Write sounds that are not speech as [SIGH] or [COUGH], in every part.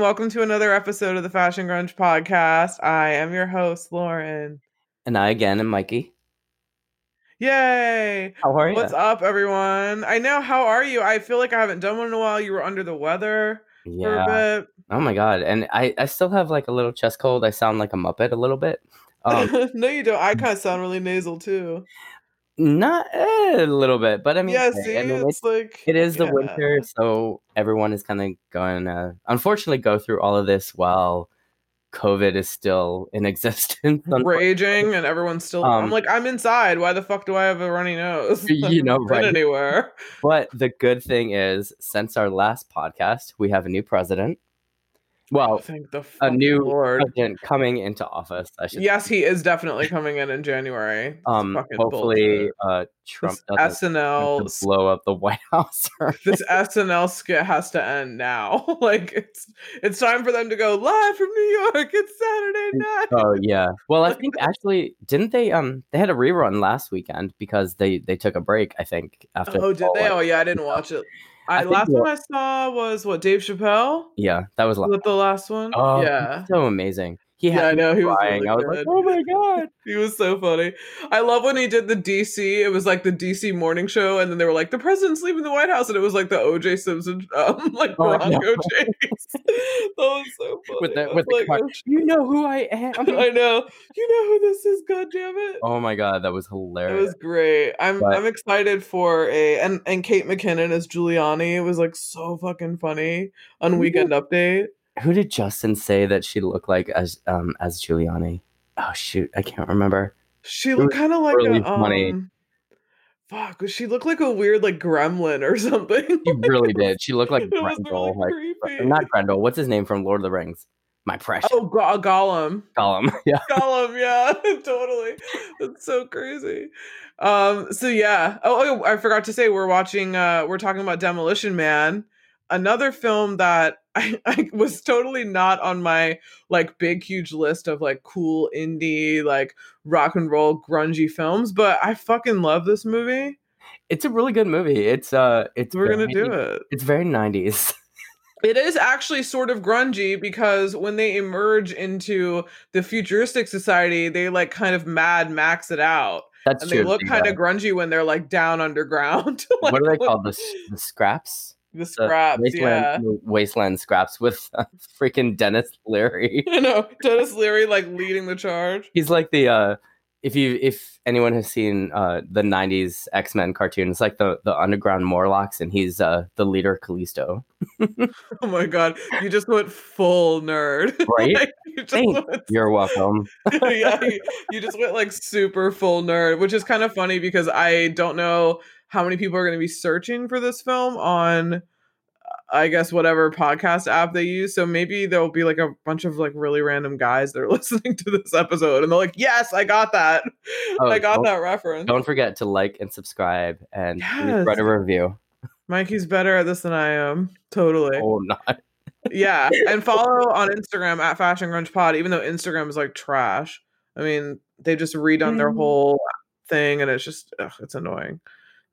everyone. Welcome to another episode of the Fashion Grunge podcast. I am your host, Lauren. And I again am Mikey. Yay! How are you? What's up, everyone? I know. How are you? I feel like I haven't done one in a while. You were under the weather for Yeah. Oh my god. And I I still have like a little chest cold. I sound like a muppet a little bit. Um bit. [LAUGHS] no, you don't. I [LAUGHS] kind of sound really nasal too. Not eh, a little bit, but I mean, yeah, see, I mean, it's like it is the yeah. winter, so everyone is kind of going to unfortunately go through all of this while COVID is still in [LAUGHS] existence. raging, and everyone's still. I'm Um, like, I'm inside. Why the fuck do I have a runny nose? [LAUGHS] You know, [LAUGHS] right. anywhere. But the good thing is, since our last podcast, we have a new president. Well, Thank the a new Lord. president coming into office. I should Yes, he is definitely coming in in January. Um hopefully uh Trump this SNL blow up the White [LAUGHS] House. this SNL skit has to end now. [LAUGHS] like it's it's time for them to go live from New York. It's Saturday night. oh yeah. Well, I think [LAUGHS] actually didn't they um they had a rerun last weekend because they they took a break. I think after. Oh, did they? Oh yeah, I didn't watch it. I I, last one I saw was what Dave Chappelle. Yeah, that was the last one? oh yeah. so amazing. He Yeah, I know, he was crying. really I was good. like, oh my god. [LAUGHS] He was so funny. I love when he did the DC. It was like the DC morning show, and then they were like, "The president's leaving the White House," and it was like the OJ Simpson, [LAUGHS] um, like Oh, yeah. [LAUGHS] OJ. that was so funny. With the with the like, oh, You know who I am. I know. You know who this is, God damn it. oh my god, that was hilarious. It was great. I'm But- I'm excited for a and and Kate McKinnon as Giuliani. It was like so fucking funny on Weekend Update. Who did Justin say that she looked like as um as Giuliani? Oh shoot, I can't remember. She looked kind of like really a funny. um fuck, she looked like a weird like gremlin or [LAUGHS] something. She really did. She looked like [LAUGHS] Grendel, really like not Grendel. What's his name from Lord of the Rings? My precious Oh, Go- Gollum. Gollum. [LAUGHS] Yeah. Gollum, yeah, totally. That's so crazy. Um, so yeah. Oh, oh, I forgot to say we're watching uh we're talking about Demolition Man, another film that I, [LAUGHS] I was totally not on my like big huge list of like cool indie like rock and roll grungy films, but I fucking love this movie. It's a really good movie. It's uh it's We're gonna do it. It's very 90s. [LAUGHS] It is actually sort of grungy because when they emerge into the futuristic society, they like kind of mad max it out. That's and true. they look kind of grungy when they're like down [LAUGHS] underground. like, what are they called? The, the scraps? The The scraps, yeah. wasteland, wasteland scraps with [LAUGHS] uh, freaking Denis Leary. [LAUGHS] You know, Denis Leary like leading the charge. He's like the uh if you if anyone has seen uh the 90s X-Men cartoon, it's like the the underground Morlocks and he's uh the leader Callisto. [LAUGHS] Oh my god, you just went full nerd, Right? Like, you Thanks. Went... You're welcome. yeah, you, you just went like super full nerd, which is kind of funny because I don't know how many people are going to be searching for this film on. I guess whatever podcast app they use. So maybe there'll be like a bunch of like really random guys that are [LAUGHS] listening to this episode and they're like, yes, I got that. Oh, I got that reference. Don't forget to like and subscribe and Yes. write a review. Mikey's better at this than I am. Totally. Oh, not. Yeah. And [LAUGHS] follow on Instagram at Fashion Grunge Pod, even though Instagram is like trash. I mean, they just redone their Mm. whole thing and it's just ugh, it's annoying.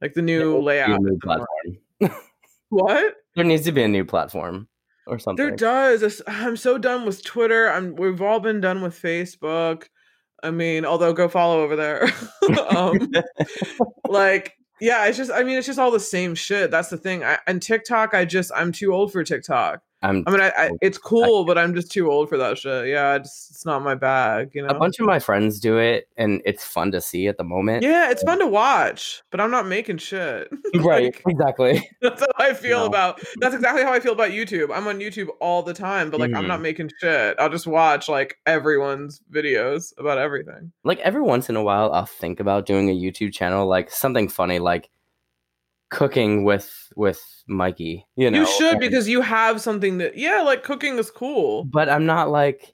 Like the new There needs to be a layout. new platform. What? There needs to be a new platform or something. There does. I'm so done with Twitter. I'm we've all been done with Facebook. I mean, although go follow over there. [LAUGHS] um, like, yeah, it's just I mean, it's just all the same shit. That's the thing. I, and TikTok, I just I'm too old for TikTok. I'm I mean, I, I it's cool, but I'm just too old for that shit. Yeah, it's, it's not my bag, you know. a bunch of my friends do it and it's fun to see at the moment. yeah, it's fun to watch, but I'm not making shit. [LAUGHS] Right, Like, exactly. [LAUGHS] that's how I feel No. about. That's exactly how I feel about YouTube. I'm on YouTube all the time, but like I'm Mm-hmm. not making shit. I'll just watch like everyone's videos about everything. Like every once in a while I'll think about doing a YouTube channel like something funny like cooking with with Mikey, you know. you should and- because you have something that yeah, like cooking is cool. but I'm not like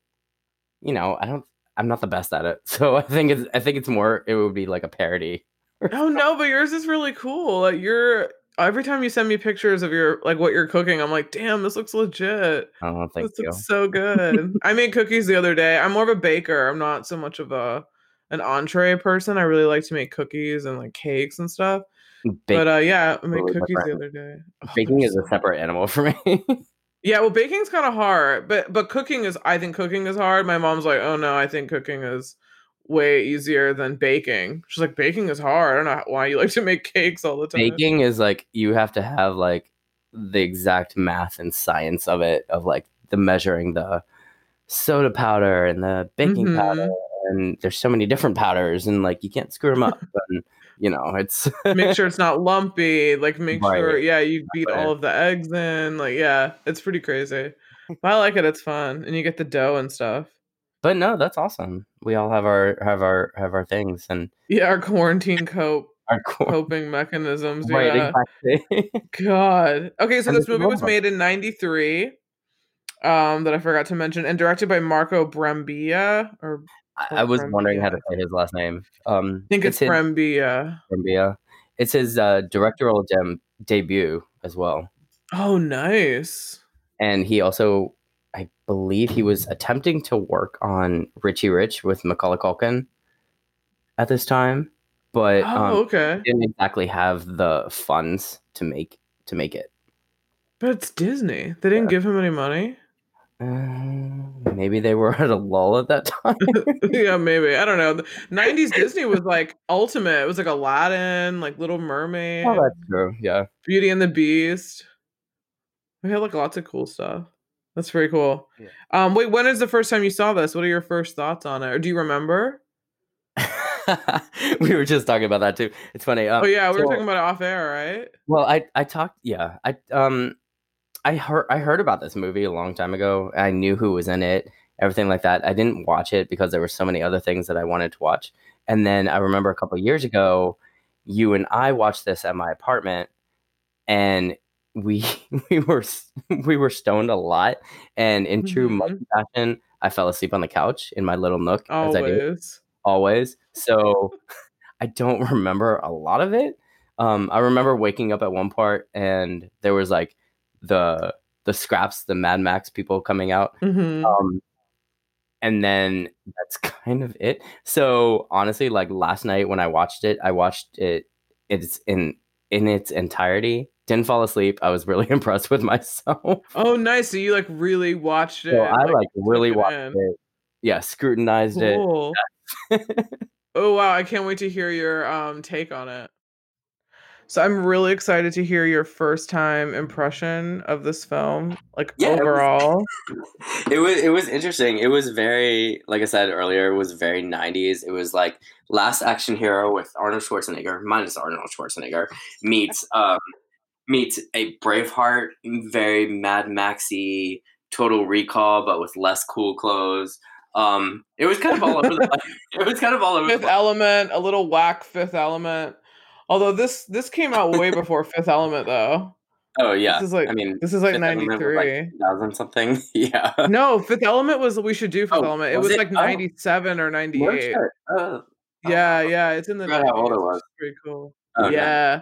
you know, I don't I'm not the best at it. [LAUGHS] So I think it's I think it's more it would be like a parody. Oh no, but yours is really cool. Like you're every time you send me pictures of your like what you're cooking, I'm like, damn, this looks legit. Oh, thank this you. looks so good. [LAUGHS] I made cookies the other day. I'm more of a baker. I'm not so much of a an entree person. I really like to make cookies and like cakes and stuff. But uh yeah, I made cookies the other day. Oh, baking is a separate animal for me. [LAUGHS] Yeah, well, baking's kind of hard, but but cooking is. I think cooking is hard. My mom's like, oh no, I think cooking is way easier than baking. She's like, baking is hard. I don't know why you like to make cakes all the time. Baking is like you have to have like the exact math and science of it, of like the measuring the soda powder and the baking Mhm. powder, and there's so many different powders, and like you can't screw them up. [LAUGHS] and you know, it's make sure it's [LAUGHS] not lumpy. Like make sure, yeah, you beat all of the eggs in. Like, yeah, it's pretty crazy. But I like it. It's fun, and you get the dough and stuff. But no, that's awesome. We all have our have our have our things and Yeah, our quarantine cope our core. coping mechanisms. Right, yeah. exactly. [LAUGHS] God. Okay, so And this movie was made in '93. Um, that I forgot to mention, and directed by Marco Brambilla, or I, I was wondering how to say his last name. Um, I think it's, his, Brambilla. Brambilla. It's his uh, directorial dem- debut as well, Oh, nice. and he also, I believe, he was attempting to work on Richie Rich with Macaulay Culkin at this time, but Oh, um, okay. didn't exactly have the funds to make to make it. But it's Disney. They didn't Yeah. give him any money. Uh, maybe they were [LAUGHS] at a lull at that time. [LAUGHS] yeah, maybe. I don't know. The 90s [LAUGHS] Disney was like ultimate. It was like Aladdin, like Little Mermaid, oh, that's true. Yeah. Beauty and the Beast. We had like lots of cool stuff. That's pretty cool. Yeah. Um, wait, when is the first time you saw this? What are your first thoughts on it? Or do you remember? we were just talking about that too. It's funny. Um, oh yeah, we were talking about it off air, right? Well, I I talked. Yeah, I um, I heard I heard about this movie a long time ago. I knew who was in it, everything like that. I didn't watch it because there were so many other things that I wanted to watch. And then I remember a couple years ago, you and I watched this at my apartment, and we [LAUGHS] we were we were stoned a lot. And in true monkey fashion, I fell asleep on the couch in my little nook as I do Always. always. So I don't remember a lot of it. Um, I remember waking up at one part and there was like the the scraps, the Mad Max people coming out. Mhm. Um, and then that's [LAUGHS] kind of it. So honestly, like last night when I watched it, I watched it it's in in its entirety. Didn't fall asleep. I was [LAUGHS] really impressed with myself. Oh, nice. So you like really watched it. So I like took really it watched in. it. Yeah, scrutinized it. [LAUGHS] Oh wow, I can't wait to hear your um take on it. So I'm really excited to hear your first time impression of this film, like Yeah, it was- overall. [LAUGHS] it was it was interesting. It was very like I said earlier, it was very 90s. It was like Last Action Hero with Arnold Schwarzenegger, minus Arnold Schwarzenegger, meets um meets a Braveheart, very Mad Maxy, Total Recall, but with less cool clothes. Um, it was kind of all over the place. [LAUGHS] [LAUGHS] It was kind of all over the Fifth. Element, a little whack Fifth Element. Although this this came out way [LAUGHS] before Fifth Element though. Oh yeah, This is like I mean, this is like Fifth '93. like 2000 something. [LAUGHS] Yeah. no, Fifth Element was we should do Fifth Oh, Element. It was was it? like Oh. '97 or '98. No. Oh, Yeah, oh, yeah, it's in the. how old it was. It's pretty cool. oh, yeah,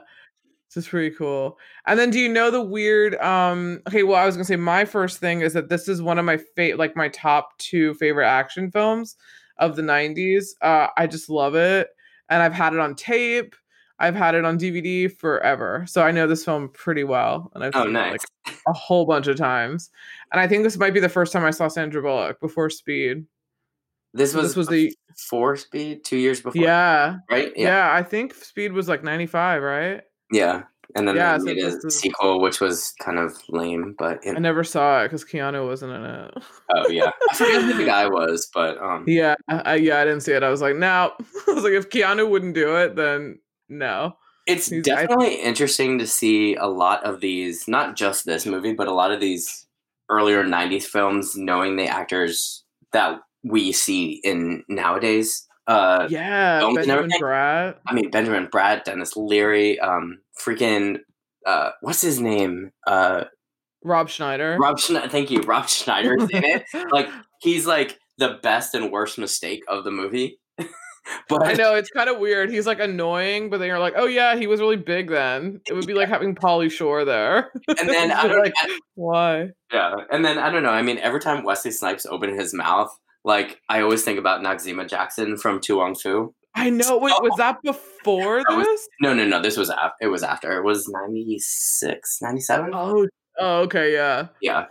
this is pretty cool. And then, do you know the weird? Um, okay, well, I was gonna say my first thing is that this is one of my fa- like my top two favorite action films of the '90s. Uh, I just love it, and I've had it on tape. I've had it on DVD forever, so I know this film pretty well, and I've Oh, seen nice. it like a whole bunch of times. And I think this might be the first time I saw Sandra Bullock before Speed. This was this was the four speed two years before. yeah, right. yeah, I think Speed was like '95, right? Yeah, and then Yeah, they so a sequel, which was kind of lame, but I never saw it because Keanu wasn't in it. oh yeah, [LAUGHS] I forget who the guy was, but um, yeah, I, yeah, I didn't see it. I was like, no. [LAUGHS] I was like, if Keanu wouldn't do it, then no. it's He's- I- definitely interesting to see a lot of these, not just this movie, but a lot of these earlier '90s films, knowing the actors that we see in nowadays. Uh, Yeah, Benjamin? Bratt. I mean, Benjamin Bratt, Denis Leary, um, freaking, uh, what's his name? Uh, Rob Schneider. Rob Schneider. Thank you, Rob Schneider's in it. [LAUGHS] Like he's like the best and worst mistake of the movie. [LAUGHS] but I know it's kind of weird. He's like annoying, but then you're like, oh yeah, he was really big then. It would be like having Pauly Shore there. and then [LAUGHS] I don't like, why? yeah, and then I don't know. I mean, every time Wesley Snipes opened his mouth, like I always think about Noxzema Jackson from To Wong Foo. I know. Wait, was [LAUGHS] that before That was- this? No, no, no. This was after. It was after. It was 96, 97? Oh, Oh, okay, yeah. Yeah.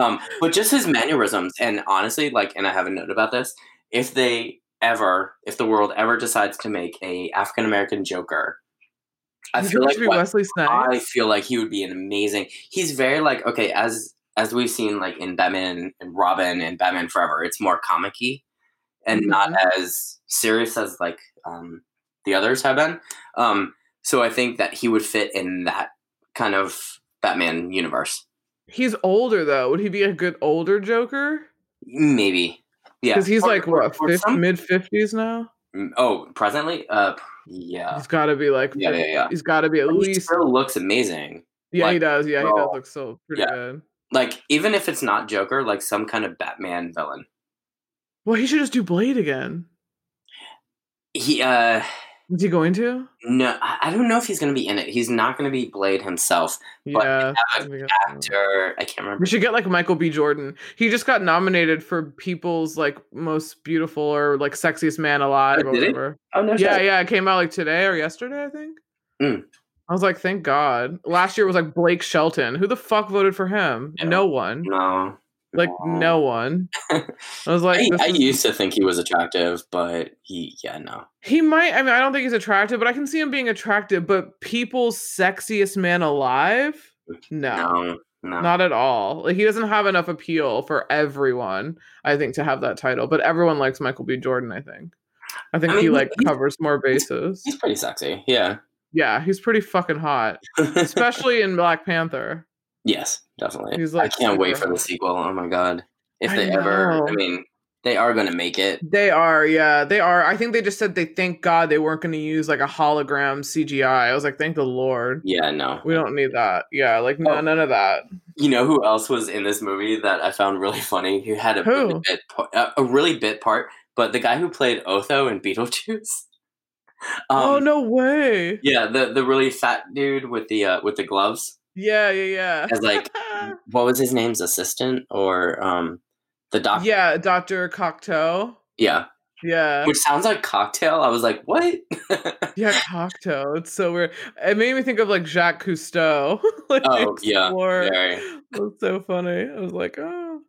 Um, but just his mannerisms, and honestly, like, and I have a note about this. If they ever, if the world ever decides to make a African American Joker, I You feel like should be what- Wesley I feel like he would be an amazing. He's very like okay, as as we've seen like in Batman and Robin and Batman Forever, it's more comic-y and not Mm-hmm. as serious as like um, the others have been. Um, so I think that he would fit in that kind of Batman universe. He's older though. Would he be a good older Joker? Maybe, yeah, Because he's Or- like or- what, or some- mid fifties now. Oh, presently, uh, yeah, He's got to be like, Yeah, yeah, yeah. He's got to be at But he least. still looks amazing. Yeah, he does. Yeah, he does look so pretty yeah. good. Like even if it's not Joker, like some kind of Batman villain. Well, he should just do Blade again. He uh Is he going to? No, I don't know if he's going to be in it. He's not going to be Blade himself. But Yeah. Actor, I can't remember. We should get like Michael B. Jordan. He just got nominated for People's like most beautiful or like sexiest man alive Oh, or did he? Oh no, Yeah, shit. yeah. It came out like today or yesterday, I think. Mm. I was like, thank God. Last year was like Blake Shelton. Who the fuck voted for him? Yeah. No one. No, Like No. no one. I was like, I, I used to think he was attractive, but he, yeah, no. he might. I mean, I don't think he's attractive, but I can see him being attractive. But people's sexiest man alive? No, No, no. not at all. Like he doesn't have enough appeal for everyone. I think to have that title, but everyone likes Michael B. Jordan. I think. I think I mean, he- like covers more bases. He's pretty sexy. Yeah. Yeah, he's pretty fucking hot, [LAUGHS] especially in Black Panther. yes, definitely. He's, I can't wait for the sequel. Oh my god. If I they ever, I mean, they are going to make it. They are, yeah, they are. I think they just said they thank God they weren't going to use like a hologram CGI. I was like, thank the Lord. Yeah, no. We don't need that. Yeah, like no, Oh. none of that. You know who else was in this movie that I found really [LAUGHS] funny? Who had a really bit, uh, a really bit part, but the guy who played Otho in Beetlejuice. [LAUGHS] oh Um, no way! Yeah, the the really fat dude with the uh, with the gloves. Yeah, yeah, yeah. As like, [LAUGHS] what was his name's assistant or um the doctor? yeah, Doctor Cocteau. yeah, Yeah, which sounds like cocktail. I was like, what? [LAUGHS] yeah, cocktail. It's so weird. It made me think of like Jacques Cousteau. [LAUGHS] like oh yeah, very. That's so funny. I was like, oh.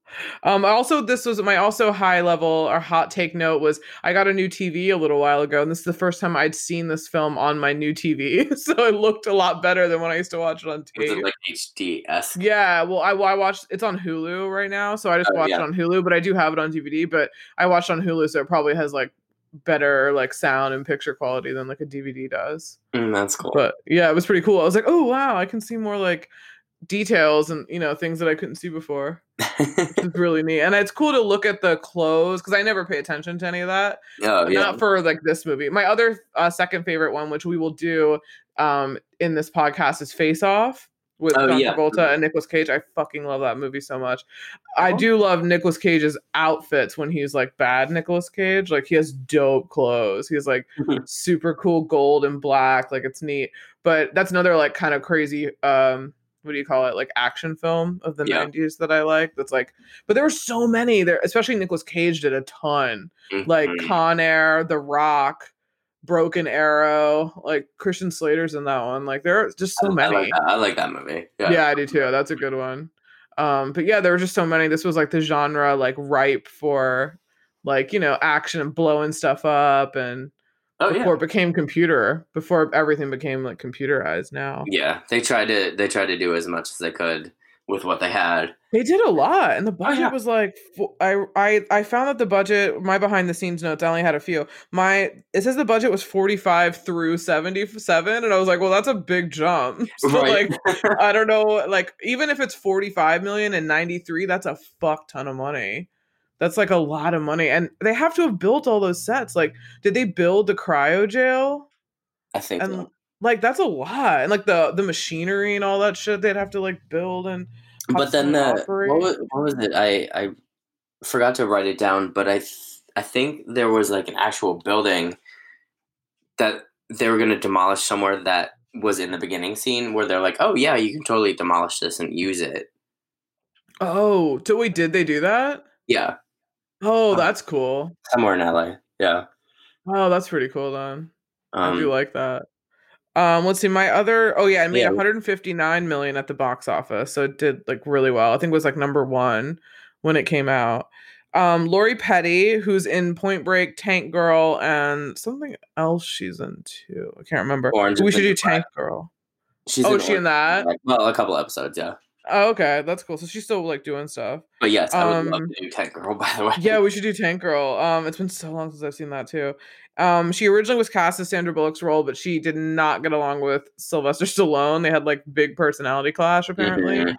Um, also, this was my also high level or hot take note was I got a new TV a little while ago, and this is the first time I'd seen this film on my new TV, [LAUGHS] so it looked a lot better than when I used to watch it on Was tape. it like HD esque? yeah, well, I, I watched it's on Hulu right now, so I just Oh, watched yeah. it on Hulu, but I do have it on DVD. But I watched on Hulu, so it probably has like better like sound and picture quality than like a DVD does. Mm, that's cool. But yeah, it was pretty cool. I was like, oh wow, I can see more like details and you know things that I couldn't see before. It's [LAUGHS] really neat, and it's cool to look at the clothes because I never pay attention to any of that. oh yeah. Not for like this movie. My other uh, second favorite one, which we will do um in this podcast, is Face Off with Oh, John yeah. Travolta and Nicolas Cage. I fucking love that movie so much. I Oh. do love Nicolas Cage's outfits when he's like bad Nicolas Cage. Like he has dope clothes. He's like super cool gold and black. Like it's neat. But that's another like kind of crazy um what do you call it? Like action film of the Yeah. 90s that I like. That's like but there were so many there, especially Nicolas Cage did a ton. Like Mhm. Con Air, The Rock, Broken Arrow, like Christian Slater's in that one. Like there are just so I many. like that. I like that movie. Yeah. Yeah, I do too. That's a good one. Um, but yeah, there were just so many. This was like the genre like ripe for like, you know, action and blowing stuff up and Oh yeah. before it became computer, before everything became like computerized now. Yeah. They tried to they tried to do as much as they could with what they had. They did a lot, and the oh, budget Oh, yeah. was like I I I found that the budget. My behind the scenes notes. I only had a few. My it says the budget was forty five through seventy seven, and I was like, well, that's a big jump. [LAUGHS] So Right. like, [LAUGHS] I don't know, like even if it's forty five million and ninety three, that's a fuck ton of money. That's like a lot of money, and they have to have built all those sets. Like, did they build the cryo jail? I think And so. Like that's a lot, and like the the machinery and all that shit they'd have to like build and But then the what was, what was it? I I forgot to write it down, but I th- I think there was like an actual building that they were going to demolish somewhere that was in the beginning scene where they're like, "Oh yeah, you can totally demolish this and use it." Oh, so wait, did they do that? Yeah, Oh, Um, that's cool. somewhere in LA. Yeah. Oh, that's pretty cool then. I do Um, like that. Um, let's see. My other oh yeah, it made Yeah. 159 million at the box office, so it did like really well. I think it was like number one when it came out. Um, Lori Petty, who's in Point Break, Tank Girl, and something else she's in too. I can't remember. Orange we should do Tank Girl. She's Oh, in is she in that? Well, a couple episodes, yeah. Oh, okay, that's cool. So she's still like doing stuff. But yes, I would love Um, to do Tank Girl. [LAUGHS] By the way, Yeah, we should do Tank Girl. Um, it's been so long since I've seen that too. Um, she originally was cast as Sandra Bullock's role, but she did not get along with Sylvester Stallone. They had like big personality clash apparently, Mhm.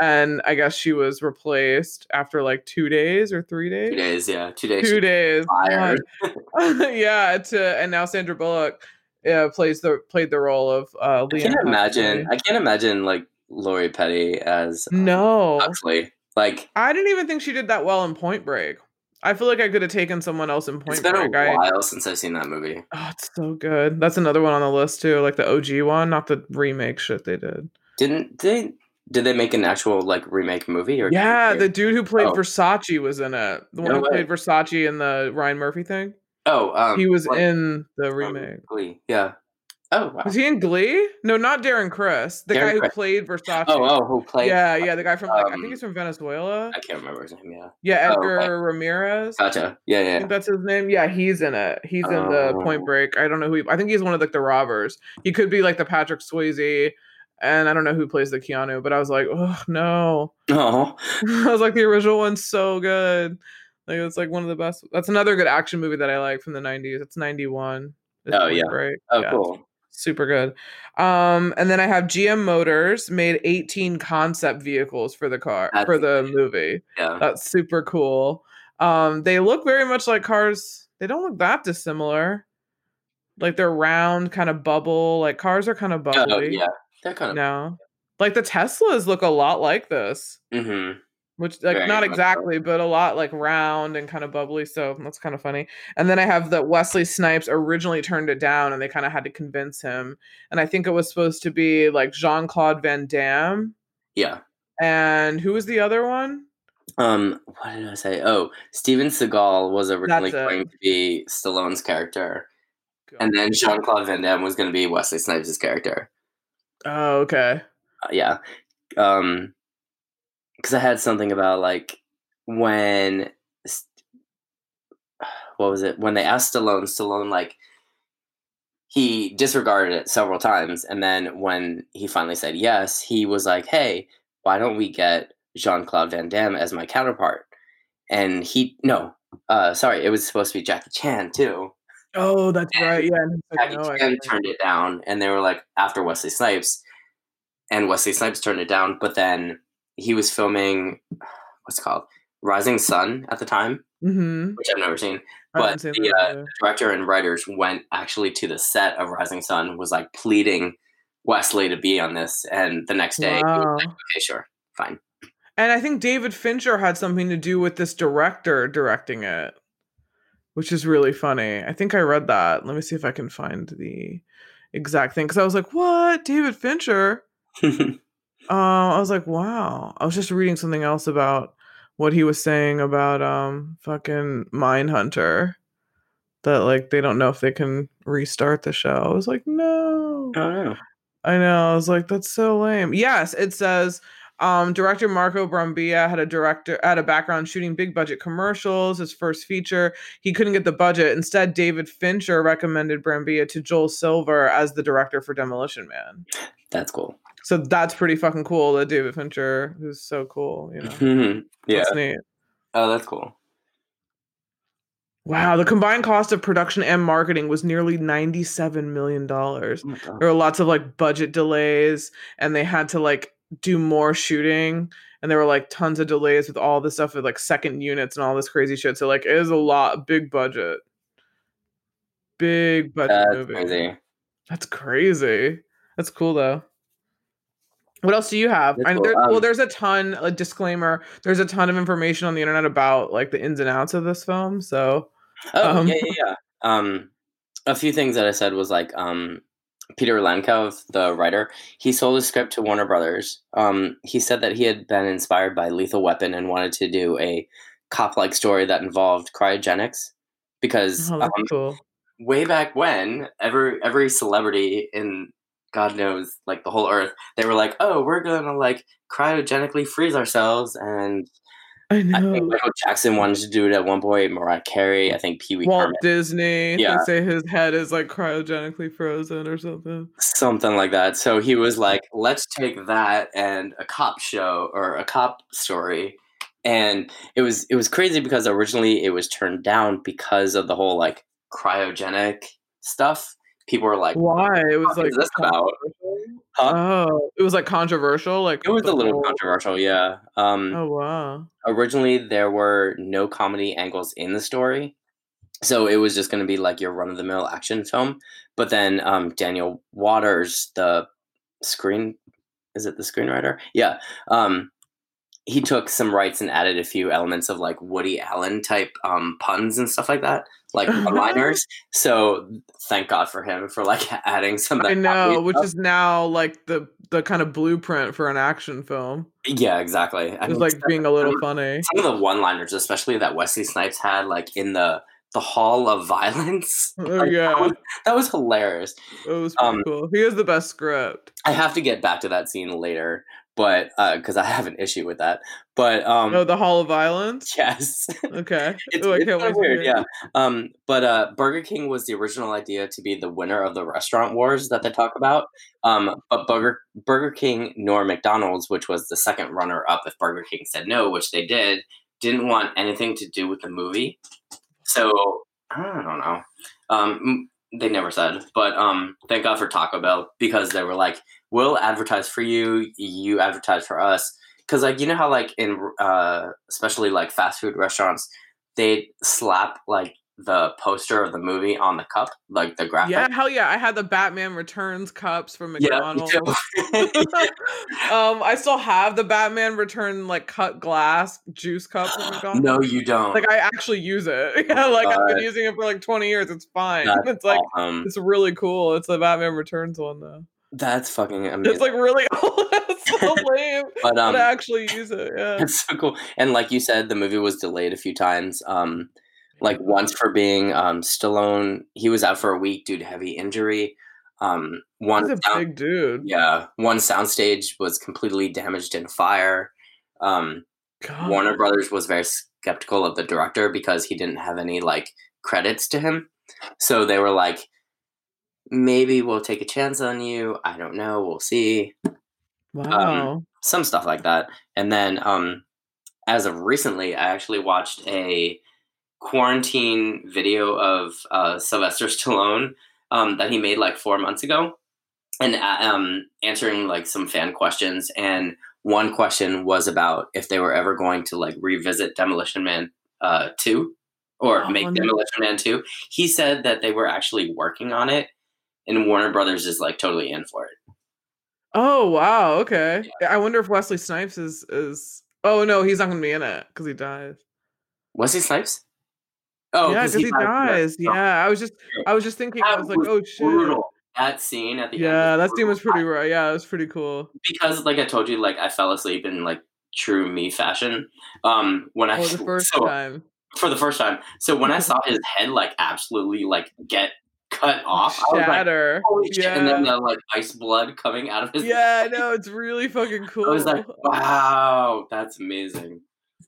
and I guess she was replaced after like two days or three days. two days, yeah, two days. Two days. fired. [LAUGHS] Yeah. To and now Sandra Bullock uh, plays the played the role of uh, I can't imagine. I can't imagine like Lori Petty as um, No, Huxley. Like I didn't even think she did that well in Point Break. I feel like I could have taken someone else in Point Break. it's been Break. a I, while since I've seen that movie. Oh, it's so good. That's another one on the list too, like the OG one, not the remake shit they did. Didn't they? Did they make an actual like remake movie or? Yeah, the dude who played Oh. Versace was in it. The one No who way. played Versace in the Ryan Murphy thing. oh, um, he was like, in the um, remake. Glee. Yeah. Oh wow. Was he in Glee? No, not Darren Criss. The Darren guy who Criss. played Versace. Oh, oh, who played? yeah, yeah, the guy from like I um, think he's from Venezuela. I can't remember his name. Yeah. Yeah, oh, Edgar okay. Ramirez. Gotcha. Yeah, I yeah. think that's his name. Yeah, he's in it. He's in the Oh. Point Break. I don't know who. He, I think he's one of like the robbers. He could be like the Patrick Swayze, and I don't know who plays the Keanu. But I was like, [LAUGHS] oh no. [LAUGHS] Oh, I was like, the original one's so good. Like it's like one of the best. That's another good action movie that I like from the '90s. It's '91. Oh, yeah. right. oh, Yeah, cool. Super good. Um, and then I have GM Motors made 18 concept vehicles for the car for That's the movie. Yeah. That's super cool. Um, they look very much like cars. They don't look that dissimilar. Like they're round, kind of bubble. Like cars are kind of Oh, bubbly. yeah. They're kind of. No, like the Teslas look a lot like this, Mm-hmm. Which like Very not exactly, but a lot like round and kind of bubbly. So that's kind of funny. And then I have that Wesley Snipes originally turned it down, and they kind of had to convince him. And I think it was supposed to be like Jean Claude Van Damme. Yeah. And who was the other one? Um, what did I say? Oh, Steven Seagal was originally going to be Stallone's character, and then Jean Claude Van Damme was going to be Wesley Snipes' character. Oh, okay. Uh, yeah. Um, because I had something about like when what was it when they asked Stallone, Stallone like he disregarded it several times, and then when he finally said yes, he was like, "Hey, why don't we get Jean Claude Van Damme as my counterpart?" And he no, uh, sorry, it was supposed to be Jackie Chan too. Oh, that's right. Yeah. Jackie "No, Chan turned it down, and they were like after Wesley Snipes, and Wesley Snipes turned it down. But then he was filming what's it called Rising Sun at the time, Mhm. which I've never seen. But the uh, director and writers went actually to the set of Rising Sun, was like pleading Wesley to be on this, and the next day, he was Wow. like, okay, sure, fine. And I think David Fincher had something to do with this director directing it, which is really funny. I think I read that. Let me see if I can find the exact thing because I was like, "What, David Fincher?" [LAUGHS] Uh, I was like, "Wow." I was just reading something else about what he was saying about um fucking Mindhunter. That like they don't know if they can restart the show. I was like, no. Know. I know. I was like, that's so lame. Yes, it says um, director Marco Brambilla had a director had a background shooting big budget commercials. His first feature, he couldn't get the budget. Instead, David Fincher recommended Brambilla to Joel Silver as the director for Demolition Man. That's cool. So that's pretty fucking cool. That David Fincher, who's so cool, you know. Mm-hmm. yeah. That's neat. Oh, that's cool. Wow, the combined cost of production and marketing was nearly ninety-seven million dollars. Oh there were lots of like budget delays and they had to like do more shooting and there were like tons of delays with all this stuff with like second units and all this crazy shit so like it is a lot big budget big budget That's movie crazy. that's crazy that's cool though what else do you have I, there, well there's a ton a disclaimer there's a ton of information on the internet about like the ins and outs of this film so Oh Um, yeah, yeah, yeah. Um, a few things that I said was like um, Peter Lenkov, the writer, he sold his script to Warner Brothers. Um, he said that he had been inspired by Lethal Weapon and wanted to do a cop-like story that involved cryogenics because oh, um, cool way back when, every every celebrity in God knows, like the whole Earth. They were like, "Oh, we're gonna like cryogenically freeze ourselves," and I I think know. Michael Jackson wanted to do it at one point. Mariah Carey, I think Pee Wee Walt Herman, Disney. Yeah. They say his head is like cryogenically frozen or something. something like that. So he was like, "Let's take that and a cop show or a cop story." And it was it was crazy because originally it was turned down because of the whole like cryogenic stuff. People were like, Why? It was like is this about? Huh? Oh, it was like controversial. Like It was a little whole- controversial, yeah. Um, Oh wow. originally there were no comedy angles in the story so it was just going to be like your run-of-the-mill action film but then um, daniel waters the screen is it the screenwriter yeah um, he took some rights and added a few elements of like woody allen type um, puns and stuff like that like liners so thank god for him for like [LAUGHS] adding some of that I know, which stuff. is now like the the kind of blueprint for an action film. yeah exactly I It's mean, like some- being a little some- funny. some of the one-liners, especially that Wesley Snipes had, like in the the Hall of Violence. [LAUGHS] Oh like, yeah, that was, that was hilarious. it was pretty um, cool. He has the best script. I have to get back to that scene later, but because I have an issue with that. But um, oh, the Hall of Violence. yes, Okay. [LAUGHS] it's, oh, I it's can't kinda wait weird. Yeah. Um, but uh, Burger King was the original idea to be the winner of the restaurant wars that they talk about. Um, but Burger Burger King nor McDonald's, which was the second runner up if Burger King said no, which they did, didn't want anything to do with the movie. So I don't know. Um, they never said, but um, thank God for Taco Bell because they were like, "We'll advertise for you. You advertise for us." Because like you know how like in uh, especially like fast food restaurants, they slap like the poster of the movie on the cup, like the graphic. Yeah, hell yeah! I had the Batman Returns cups from McDonald's. too. [LAUGHS] um, I still have the Batman Return like cut glass juice cup from McDonald's. no, you don't. like I actually use it. [LAUGHS] Yeah, like I've been using it for like 20 years. It's fine. [LAUGHS] It's like awesome. it's really cool. It's the Batman Returns one though. That's fucking amazing. It's like really it's so lame, but um, but I actually use it. Yeah. it's so cool. And like you said, the movie was delayed a few times. Um, like once for being um, Stallone, he was out for a week due to heavy injury. Um, one He's a big dude. yeah, one soundstage was completely damaged in fire. Um, God. Warner Brothers was very skeptical of the director because he didn't have any like credits to him. So they were like, maybe we'll take a chance on you. I don't know. We'll see. Wow. some stuff like that. And then, um, as of recently, I actually watched a quarantine video of uh, Sylvester Stallone um, that he made like four months ago, and uh, um, answering like some fan questions. And one question was about if they were ever going to like revisit Demolition Man uh, two or Oh, make. Demolition Man two. He said that they were actually working on it, and Warner Brothers is like totally in for it. oh wow. Okay. I wonder if Wesley Snipes is is. Oh no, he's not gonna be in it because he dies. Wesley Snipes. Oh, yeah, because he, died. dies. Yeah, I was just I was just thinking. I was like, was oh shit. brutal. That scene at the Yeah, end. that scene was pretty right. Yeah, it was pretty cool. because, like I told you, like I fell asleep in like true me fashion. Um, when I Oh, the [LAUGHS] first so, time. for the first time. So when I [LAUGHS] saw his head like absolutely like get cut off, I was like, Shatter. shit! And then the like ice blood coming out of his. Yeah, I know. It's really fucking cool. [LAUGHS] I was like, wow, that's amazing.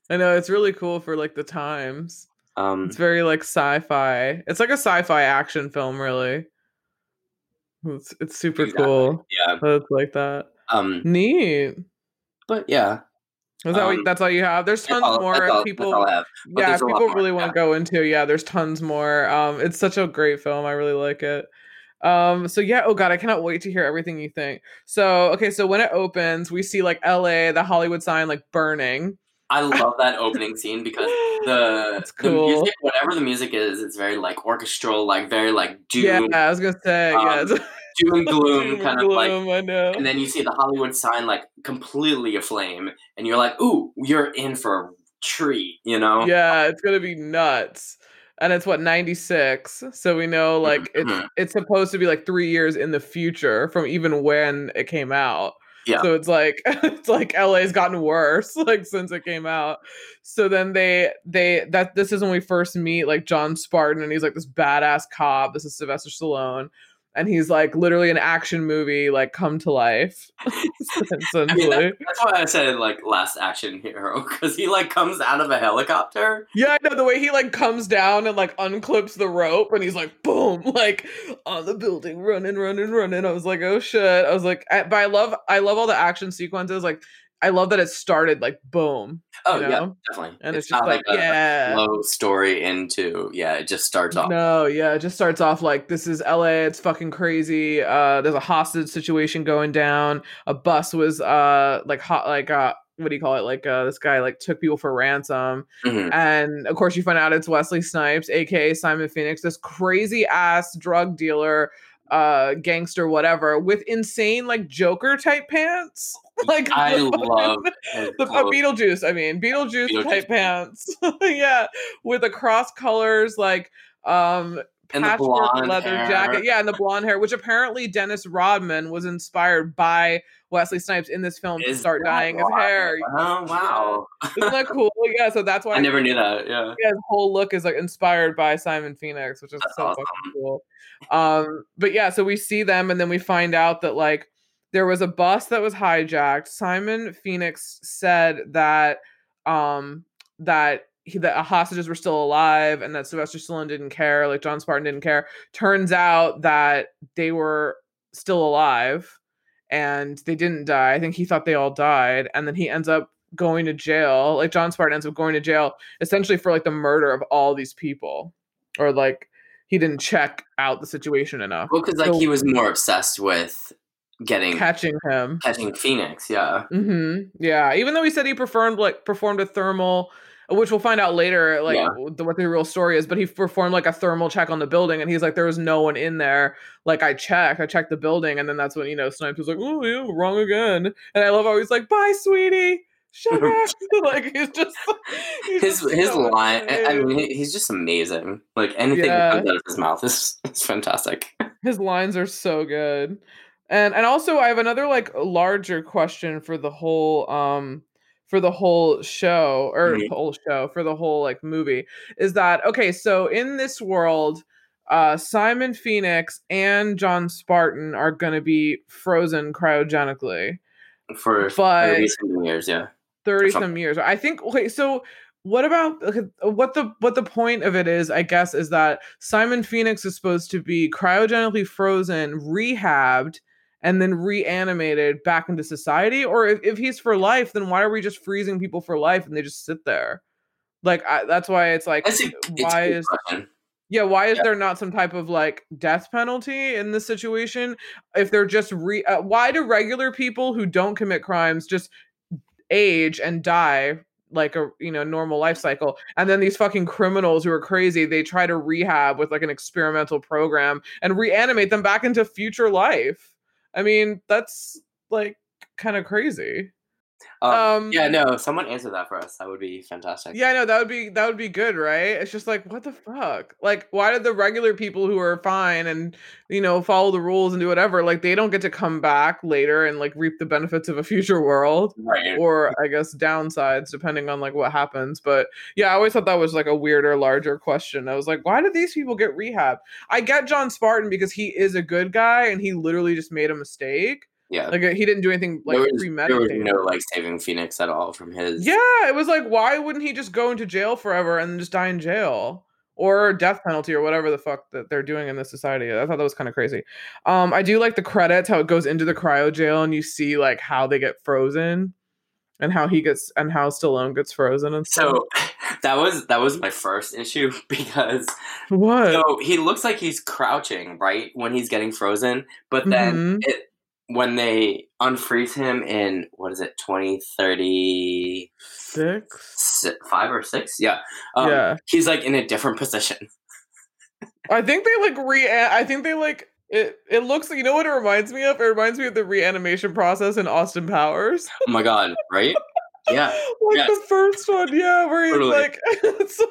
I know it's really cool for like the times. Um, It's very like sci-fi. It's like a sci-fi action film, really. It's it's super Exactly. cool. yeah. It's like that. Um, Neat. but yeah, Is that what, Um, that's all you have? There's tons all, more. that's all, people, that's have. Yeah, a lot people really want to yeah. go into, yeah, there's tons more. Um, it's such a great film. I really like it. Um, so yeah, oh god, I cannot wait to hear everything you think. So okay, so when it opens, we see like LA, the Hollywood sign like burning. I love that opening scene because the [LAUGHS] That's the music, whatever the music is, it's very like orchestral, like very like doom, Yeah, I was gonna say, um, it's- [LAUGHS] doom and gloom, doom kind of like. I know. And then you see the Hollywood sign like completely aflame, and you're like, "Ooh, you're in for a treat," you know? yeah, it's gonna be nuts. And it's what 96. So we know like it's Mhm. it's supposed to be like three years in the future from even when it came out. Yeah. So it's like [LAUGHS] it's like LA's gotten worse [LAUGHS] like since it came out. So then they they that this is when we first meet like John Spartan and he's like this badass cop. This is Sylvester Stallone. And he's like literally an action movie like come to life. [LAUGHS] [LAUGHS] I mean, that, that's why I said like last action hero because he like comes out of a helicopter. Yeah, I know the way he like comes down and like unclips the rope and he's like boom, [LAUGHS] like on the building, running, running, running. I was like, oh shit. I was like, I, but I love, I love all the action sequences. Like I love that it started like boom. Oh you know? yeah, definitely. And it's, it's just like, like a, yeah, low story into yeah. It just starts off. No, yeah, it just starts off like this is L.A. It's fucking crazy. Uh, there's a hostage situation going down. A bus was uh like hot like uh what do you call it? Like uh, this guy like took people for ransom, mm-hmm. and of course you find out it's Wesley Snipes, aka Simon Phoenix, this crazy ass drug dealer, uh, gangster, whatever, with insane like Joker type pants. [LAUGHS] like I [LAUGHS] the, love the uh, Beetlejuice. I mean, Beetlejuice, Beetlejuice. type pants. [LAUGHS] yeah, with the cross colors, like um and patchwork leather hair. jacket. Yeah, and the blonde hair, which apparently Dennis Rodman was inspired by Wesley Snipes in this film Is to start dyeing his hair. Oh wow. Isn't that cool? Yeah, so that's why I never knew that. Yeah. Yeah, his whole look is like inspired by Simon Phoenix, which is that's so awesome. fucking cool. Um, but yeah, so we see them and then we find out that like there was a bus that was hijacked. Simon Phoenix said that um that he, that hostages were still alive and that Sylvester Stallone didn't care, like John Spartan didn't care. Turns out that they were still alive and they didn't die. I think he thought they all died, and then he ends up going to jail. Like John Spartan ends up going to jail essentially for like the murder of all these people, or like he didn't check out the situation enough. Well, because like so, he was more obsessed with getting catching him, catching Phoenix. Yeah. Mm-hmm. Yeah. Even though he said he performed like performed a thermal which we'll find out later, like yeah. the, what the real story is. But he performed like a thermal check on the building, and he's like, there was no one in there. Like I checked, I checked the building, and then that's when you know Snipes was like, oh yeah, wrong again. And I love how he's like, bye, sweetie. Shut up! [LAUGHS] like he's just [LAUGHS] he's his just his so line. I mean, he's just amazing. Like anything yeah. that comes out of his mouth is [LAUGHS] is fantastic. His lines are so good. And and also I have another like larger question for the whole um for the whole show or mm-hmm. whole show for the whole like movie is that okay so in this world uh simon phoenix and john spartan are going to be frozen cryogenically for but 30 some years yeah 30 some years i think okay so what about what the what the point of it is i guess is that simon phoenix is supposed to be cryogenically frozen rehabbed and then reanimated back into society? Or if, if he's for life, then why are we just freezing people for life and they just sit there? Like I, that's why it's like a, why is question. yeah why is yeah. there not some type of like death penalty in this situation if they're just re uh, why do regular people who don't commit crimes just age and die like a you know normal life cycle and then these fucking criminals who are crazy they try to rehab with like an experimental program and reanimate them back into future life I mean, that's like kind of crazy. Um, um, yeah, no, someone answered that for us, that would be fantastic. Yeah, no, that would be that would be good, right? It's just like what the fuck? Like why did the regular people who are fine and you know follow the rules and do whatever, like they don't get to come back later and like reap the benefits of a [LAUGHS] future world? Right. Or I guess downsides depending on like what happens. But yeah, I always thought that was like a weirder, larger question. I was like, why did these people get rehab? I get John Spartan because he is a good guy and he literally just made a mistake yeah, like he didn't do anything like there was, premeditated. There was no like saving Phoenix at all from his. Yeah, it was like why wouldn't he just go into jail forever and just die in jail or death penalty or whatever the fuck that they're doing in this society? I thought that was kind of crazy. Um, I do like the credits how it goes into the cryo jail and you see like how they get frozen and how he gets and how Stallone gets frozen and stuff. So [LAUGHS] that was that was my first issue [LAUGHS] because what? So he looks like he's crouching right when he's getting frozen, but then mm-hmm. it when they unfreeze him in what is it 2030 six five or six? Yeah. Um, yeah. he's like in a different position. [LAUGHS] I think they like re i think they like it it looks you know what it reminds me of? It reminds me of the reanimation process in austin powers. [LAUGHS] Oh my god right? Yeah. [LAUGHS] Like yes. the first one yeah where he's totally. like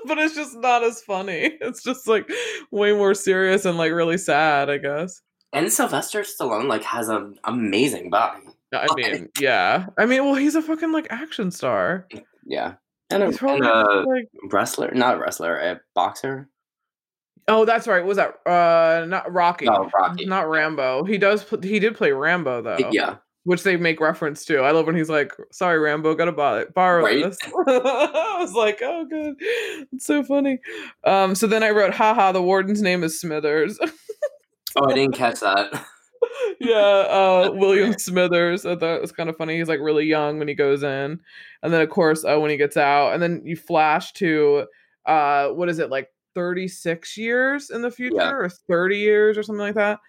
but it's just not as funny. It's just like way more serious and like really sad i guess and Sylvester Stallone like has an amazing body. I mean, yeah. I mean, well, he's a fucking like action star. Yeah, and a, and a like, wrestler, not a wrestler, a boxer. Oh, that's right. Was that uh not Rocky? No, Rocky. Not Rambo. He does. pl- He did play Rambo though. Yeah. which they make reference to. I love when he's like, "Sorry, Rambo, gotta buy it, borrow Right. this." [LAUGHS] I was like, "Oh, good, it's so funny." Um, so then I wrote, "Haha, the warden's name is Smithers." [LAUGHS] Oh, I didn't catch that. [LAUGHS] yeah, uh, William Smithers. I thought it was kind of funny. He's like really young when he goes in, and then of course uh, when he gets out, and then you flash to uh, what is it like thirty six years in the future or thirty years or something like that.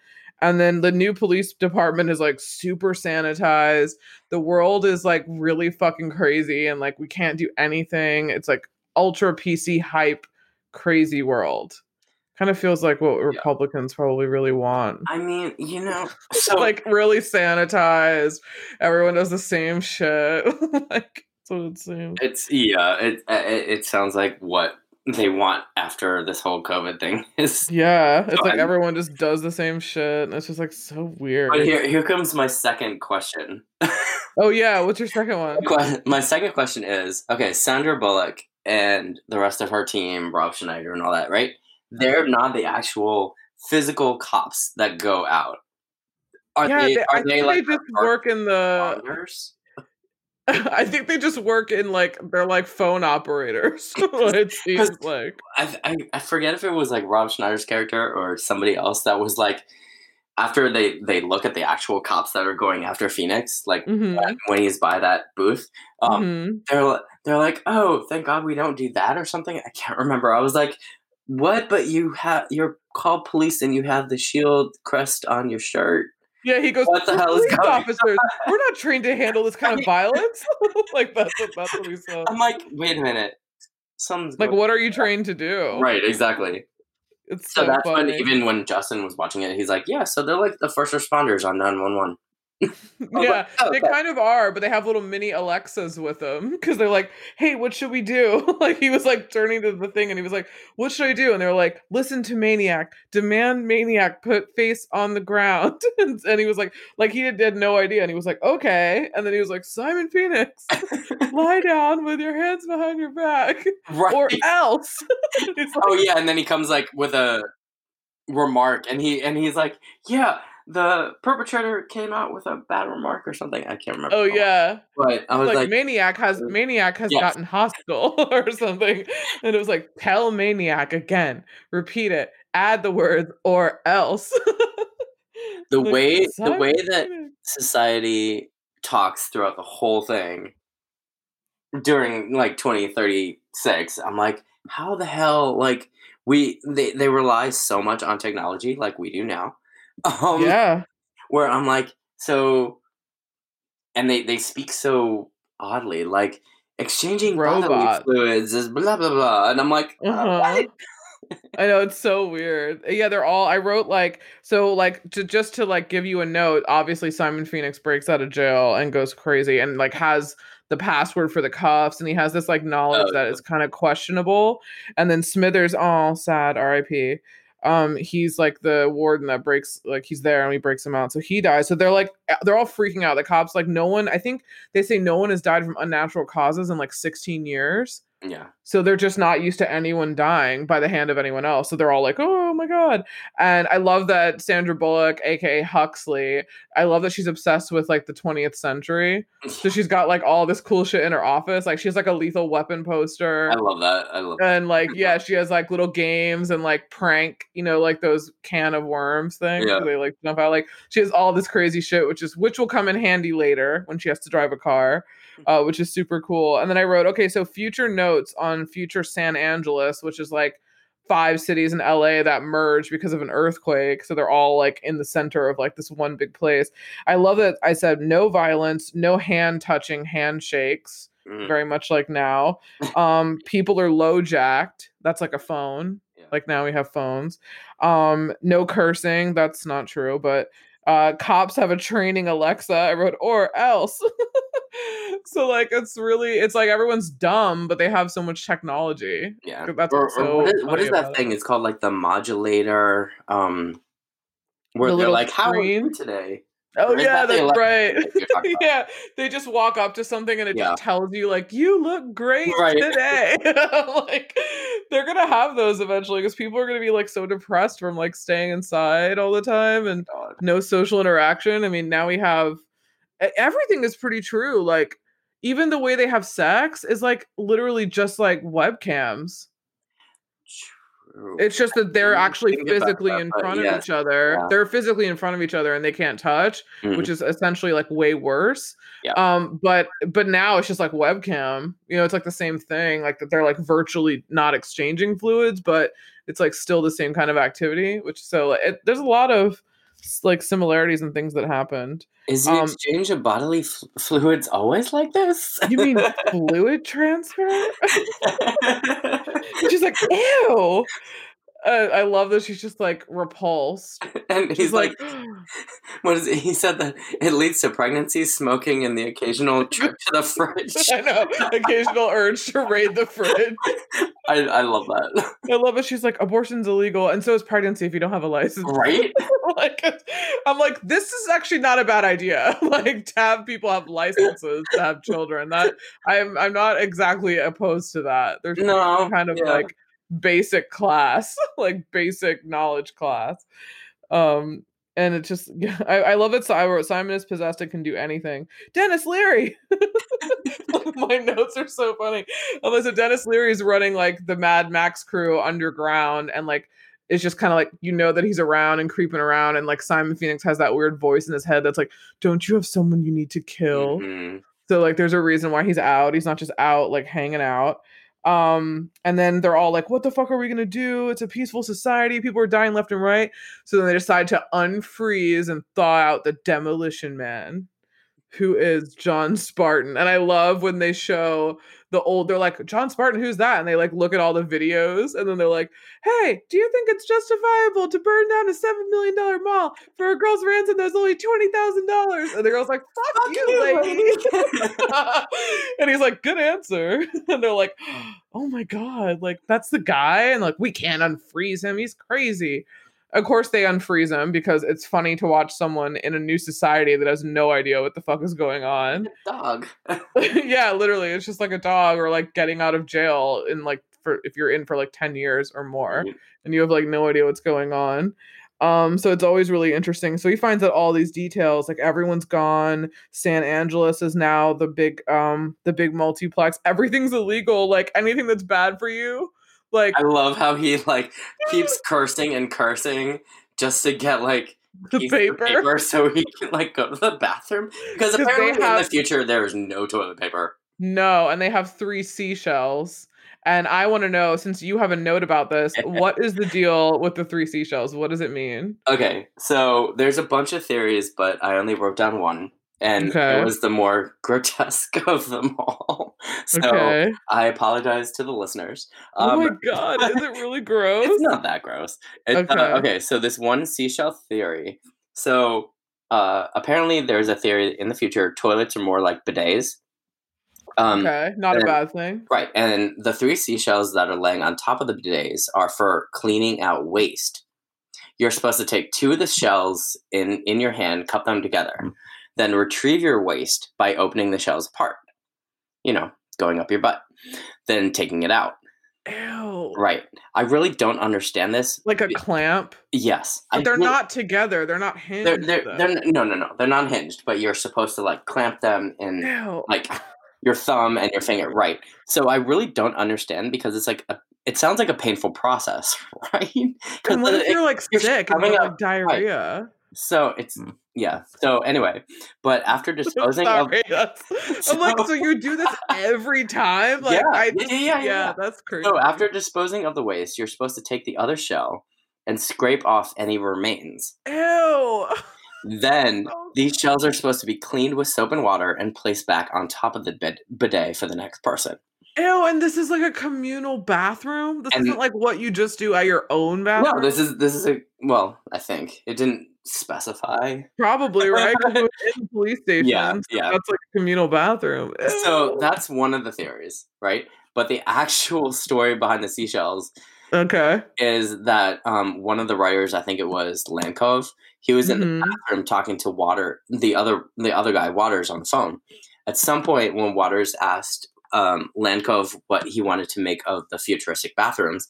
And then the new police department is like super sanitized. The world is like really fucking crazy, and like we can't do anything. It's like ultra PC hype, crazy world. Kind of feels like what Republicans probably really want I mean, you know, [LAUGHS] so like really sanitized. Everyone does the same shit. [LAUGHS] like that's what it seems. it's yeah, it, it it sounds like what they want after this whole COVID thing [LAUGHS] is. Yeah, it's So like I'm- everyone just does the same shit, and it's just like so weird. But here here comes my second question. Oh yeah, what's your second one? My second question is okay sandra bullock and the rest of her team rob schneider and all that right they're not the actual physical cops that go out are yeah, they, they, I are they think like they just work in the. responders? [LAUGHS] I think they just work in like they're like phone operators. [LAUGHS] [LAUGHS] it seems like. I, I, I forget if it was like rob schneider's character or somebody else that was like after they they look at the actual cops that are going after phoenix like Mhm, when he's by that booth um mhm. they're they're like, "Oh, thank God we don't do that" or something. I can't remember. I was like, "What?" But you have you're called police and you have the shield crest on your shirt. Yeah, he goes. What the hell is going officers. We're not [LAUGHS] trained to handle this kind of violence. [LAUGHS] like that's what that's what he said. I'm like, "Wait a minute, something's Like, what are you trained to do? Right, exactly. It's So, so, that's when even when Justin was watching it, he's like, "Yeah, so they're like the first responders on 911." was [LAUGHS] Oh, yeah, like, "Oh, they okay." kind of are, but they have little mini Alexas with them because they're like, "Hey, what should we do?" [LAUGHS] like he was like turning to the thing and he was like, "What should I do?" And they were like, "Listen to Maniac, demand Maniac put face on the ground." [LAUGHS] and, and he was like, like he had, had no idea, and he was like, "Okay," and then he was like, "Simon Phoenix, lie down with your hands behind your back, right. or else." Oh, like, oh yeah, and then he comes like with a remark, and he and he's like, "Yeah." The perpetrator came out with a bad remark or something. I can't remember. Oh yeah, But I was like, like, maniac has uh, maniac has Yes. gotten hostile [LAUGHS] or something and it was like tell maniac again repeat it add the words or else the [LAUGHS] Like, way the way that society talks throughout the whole thing during like 2036 i'm like how the hell like we they, they rely so much on technology like we do now [LAUGHS] um yeah where i'm like so and they they speak so oddly like exchanging bodily Robot. fluids is blah blah blah and i'm like uh, uh-huh. what? I know it's so weird. Yeah, they're all. I wrote like so like to just to like give you a note. Obviously, Simon Phoenix breaks out of jail and goes crazy and like has the password for the cuffs and he has this like knowledge Oh, that yeah. is kind of questionable. And then Smithers, oh sad, R.I.P. Um, he's like the warden that breaks like he's there and he breaks him out, so he dies. So they're like they're all freaking out. The cops like no one. I think they say no one has died from unnatural causes in like 16 years. Yeah So they're just not used to anyone dying by the hand of anyone else. So they're all like, oh my God. And I love that Sandra Bullock, aka Huxley, I love that she's obsessed with like the 20th century. So [LAUGHS] she's got like all this cool shit in her office. Like she has like a lethal weapon poster. i love that i love And like, [LAUGHS] yeah, she has like little games and like prank, you know, like those can of worms things. Yeah. They like jump out. Like she has all this crazy shit, which is which will come in handy later when she has to drive a car, uh, which is super cool. And then I wrote, okay, so future notes on future San Angeles, which is like five cities in LA that merged because of an earthquake. So they're all like in the center of like this one big place. I love that I said no violence, no hand touching handshakes Mhm. very much like now. Um, people are low jacked. That's like a phone. Yeah. Like now we have phones. Um, no cursing. That's not true. But uh, cops have a training Alexa. I wrote or else. [LAUGHS] [LAUGHS] so like it's really it's like everyone's dumb, but they have so much technology. Yeah. That's or, what's or so what is, what that about it. thing? It's called like the modulator. Um, where The they're little like, "How are you today?" Oh Or yeah, that that's elec- right. that you're talking [LAUGHS] about? yeah, they just walk up to something and it Yeah. just tells you like you look great Right. today. [LAUGHS] like they're gonna have those eventually because people are gonna be like so depressed from like staying inside all the time and God. no social interaction. I mean, now we have everything is pretty true. Like even the way they have sex is like literally just like webcams. True. It's just that they're actually physically that, in front of each other. yeah. They're physically in front of each other and they can't touch, Mhm. which is essentially like way worse. Yeah. Um, but but now it's just like webcam. You know, it's like the same thing. Like that they're like virtually not exchanging fluids, but it's like still the same kind of activity. Which so it, there's a lot of like similarities and things that happened. Is the um, exchange of bodily f- fluids always like this? You mean fluid [LAUGHS] transfer? [LAUGHS] She's like, ew. Uh, I love that she's just like repulsed. [LAUGHS] and She's he's like, like, [GASPS] what is it? He said that it leads to pregnancy, smoking, and the occasional [LAUGHS] trip to the fridge. I know, occasional urge to raid the fridge. [LAUGHS] I, I love that. I love it. She's like, abortion's illegal, and so is pregnancy if you don't have a license. Right? like, I'm like, this is actually not a bad idea. like to have people have licenses to have children. That I'm I'm not exactly opposed to that. There's No. kind of yeah. like basic class, [LAUGHS] like basic knowledge class. Um, and it just [LAUGHS] I, I love it. So I wrote Simon is possessed and can do anything. Denis Leary. [LAUGHS] My notes are so funny. Um, so Denis is running like the Mad Max crew underground and like it's just kind of like you know that he's around and creeping around and like Simon Phoenix has that weird voice in his head that's like, Don't you have someone you need to kill? Mhm. So like there's a reason why he's out. He's not just out like hanging out. Um and then they're all like what the fuck are we to do? It's a peaceful society. People are dying left and right. So then they decide to unfreeze and thaw out the demolition man who is John Spartan. And I love when they show the old they're like John Spartan who's that? And they like look at all the videos and then they're like, "Hey, do you think it's justifiable to burn down a 7 million dollar mall for a girl's ransom that's only $20,000?" And the girl's like, "Fuck, Fuck you, you, lady." [LAUGHS] and he's like, "Good answer." [LAUGHS] And they're like, "Oh my god, like that's the guy." And like, "We can't unfreeze him. He's crazy." Of course they unfreeze him because it's funny to watch someone in a new society that has no idea what the fuck is going on. [LAUGHS] Dog. [LAUGHS] [LAUGHS] yeah, literally, it's just like a dog or like getting out of jail in like for if you're in for like 10 years or more Mhm. and you have like no idea what's going on. Um, so it's always really interesting. So he finds out all these details, like everyone's gone. San Angeles is now the big um the big multiplex. Everything's illegal, like anything that's bad for you. Like I love how he like keeps [LAUGHS] cursing and cursing just to get like the paper. paper so he can like go to the bathroom because apparently in the future there is no toilet paper. No, and they have three seashells. And I want to know, since you have a note about this, what is the deal with the three seashells? What does it mean? Okay, so there's a bunch of theories, but I only wrote down one, and Okay. it was the more [LAUGHS] grotesque of them all. [LAUGHS] So okay. I apologize to the listeners. oh Um, my god, is it really [LAUGHS] gross? it's not that gross. It, okay. Okay. okay, so this one seashell theory. So uh, apparently, there's a theory in the future toilets are more like bidets. Um, okay, not a bad thing. Right, and the three seashells that are laying on top of the bidets are for cleaning out waste. You're supposed to take two of the shells in in your hand, cup them together, then retrieve your waste by opening the shells apart. You know, going up your butt, then taking it out. Ew. Right. I really don't understand this. Like a clamp. Yes, But they're really- not together. They're not hinged. They're they're, they're no no no they're not hinged, but you're supposed to like clamp them in Ew. like your thumb and your finger right so i really don't understand because it's like a, it sounds like a painful process [LAUGHS] right And what if it- you're like you're sick and shoving you have up- like diarrhea? So it's hmm. yeah so anyway but after [LAUGHS] disposing of Sorry, that's- [LAUGHS] I'm like, so you do this [LAUGHS] every time? Like, Yeah, I yeah, just, yeah, yeah, yeah. that's crazy. so after disposing of the waste you're supposed to take the other shell and scrape off any remains Ew. then Oh, these shells are supposed to be cleaned with soap and water and placed back on top of the bid- bidet for the next person Ew, and this is like a communal bathroom. This And- isn't like what you just do at your own bathroom. no this is this is a well i think it didn't specify probably right. in the police [LAUGHS] station. Yeah, so yeah. That's like a communal bathroom. So that's one of the theories, right? But the actual [LAUGHS] story behind the seashells okay. is that um, one of the writers, I think it was Lenkov, he was in the Mhm. bathroom talking to Water, the other the other guy, Waters, on the phone. At some point, when Waters asked um, Lenkov what he wanted to make of the futuristic bathrooms.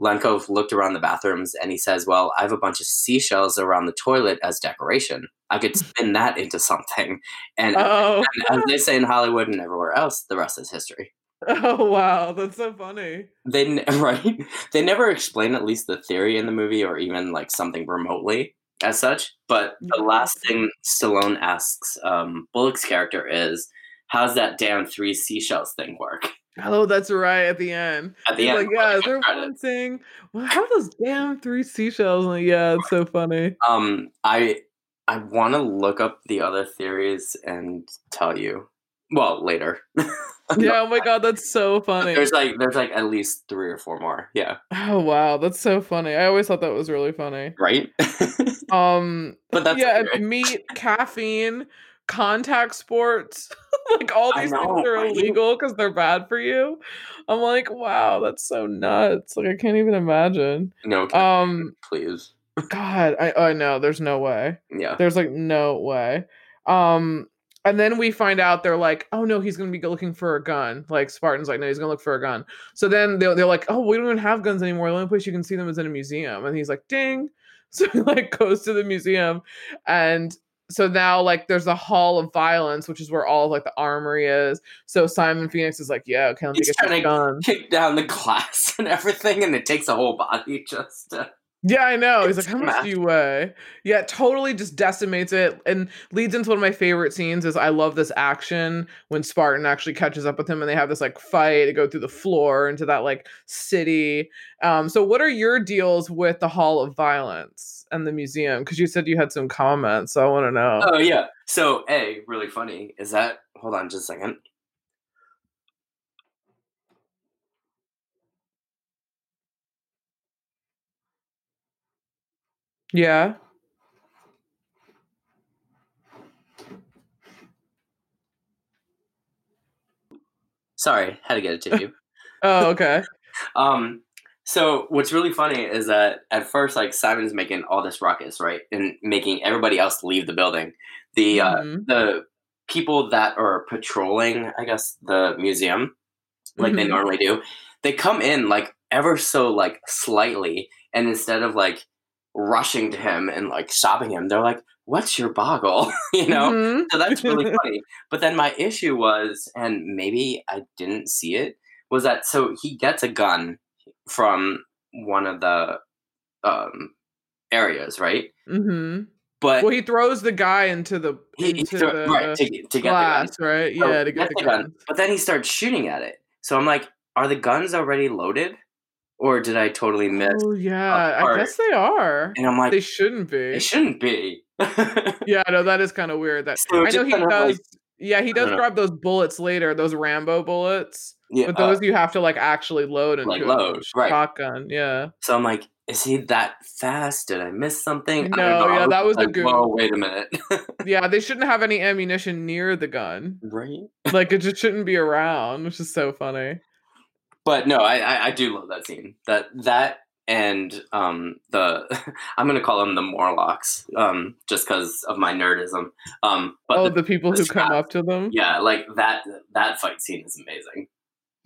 Lenkov looked around the bathrooms and he says, Well, I have a bunch of seashells around the toilet as decoration. I could [LAUGHS] spin that into something. And, Oh. and as they say in Hollywood and everywhere else, the rest is history. [LAUGHS] Oh wow, that's so funny. They [LAUGHS] right? They never explain at least the theory in the movie or even like something remotely as such. But the last thing Stallone asks um, Bullock's character is, "How's that damn three seashells thing work?" Oh, that's right. At the end, At the He's end, like, yeah, they're thing. Well, how those damn three seashells? Like, yeah, it's so funny. Um, I I want to look up the other theories and tell you. Well, later. [LAUGHS] Yeah, oh my god, that's so funny. There's like there's like at least three or four more. Yeah. Oh wow, that's so funny. I always thought that was really funny. Right. [LAUGHS] Um, but that's yeah, meat, caffeine, contact sports, [LAUGHS] like all these know, things are illegal because they're bad for you. I'm like, wow, that's so nuts. Like I can't even imagine. no. Um, [LAUGHS] please. God, I I know there's no way. Yeah. There's like no way. Um, and then we find out they're like, oh no, he's gonna be looking for a gun. Like Spartan's like, no, he's gonna look for a gun. So then they're, they're like, oh, we don't even have guns anymore. The only place you can see them is in a museum. And he's like, ding. [LAUGHS] So he like goes to the museum, and so now like there's a hall of violence, which is where all of like the armory is. So Simon Phoenix is like, yeah, okay, let me He's get trying to gun. kick down the [LAUGHS] glass and everything, and it takes a whole body just. To... Yeah, I know. He's like, how much do you weigh? Yeah, totally just decimates it and leads into one of my favorite scenes is I love this action when Spartan actually catches up with him and they have this like fight to go through the floor into that like city. Um, so what are your deals with the Hall of Violence and the museum? Because you said you had some comments, so I want to know. Oh yeah. So a really funny is that. Hold on, just a second. Yeah. Sorry, had to get it to you. [LAUGHS] Oh, okay. [LAUGHS] Um, so what's really funny is that at first, like Simon's making all this ruckus, right, and making everybody else leave the building. The uh, Mhm. the people that are patrolling, I guess, the museum, like they Mhm. normally do, they come in like ever so like slightly, and instead of like rushing to him and like stopping him, they're like, "What's your boggle?" [LAUGHS] you know. Mhm. So that's really [LAUGHS] funny. But then my issue was, and maybe I didn't see it, was that so he gets a gun from one of the um, areas, right? Mm-hmm. But Well, he throws the guy into the he, he into threw- the right to, to get the glass, right? So Yeah, to get the the gun. gun. But then he starts shooting at it. So I'm like, are the guns already loaded, or did I totally miss? Oh yeah, I guess they are. And I'm like, They shouldn't be. it shouldn't be. [LAUGHS] Yeah, no, that is kind of weird. That So I know he does. like- yeah, he does know. grab those bullets later, those Rambo bullets. yeah, But uh, those you have to like actually load into like a load, right. shotgun. Yeah. So I'm like, is he that fast? Did I miss something? No, yeah, that was a like, goof. Whoa, wait a minute. [LAUGHS] Yeah, they shouldn't have any ammunition near the gun. right? Like it just shouldn't be around, which is so funny. But no, I, I I do love that scene. That that and um the [LAUGHS] I'm gonna call them the Morlocks um just because of my nerdism. Um, but oh, the- the people the who come scrap- up to them. yeah, like that that fight scene is amazing.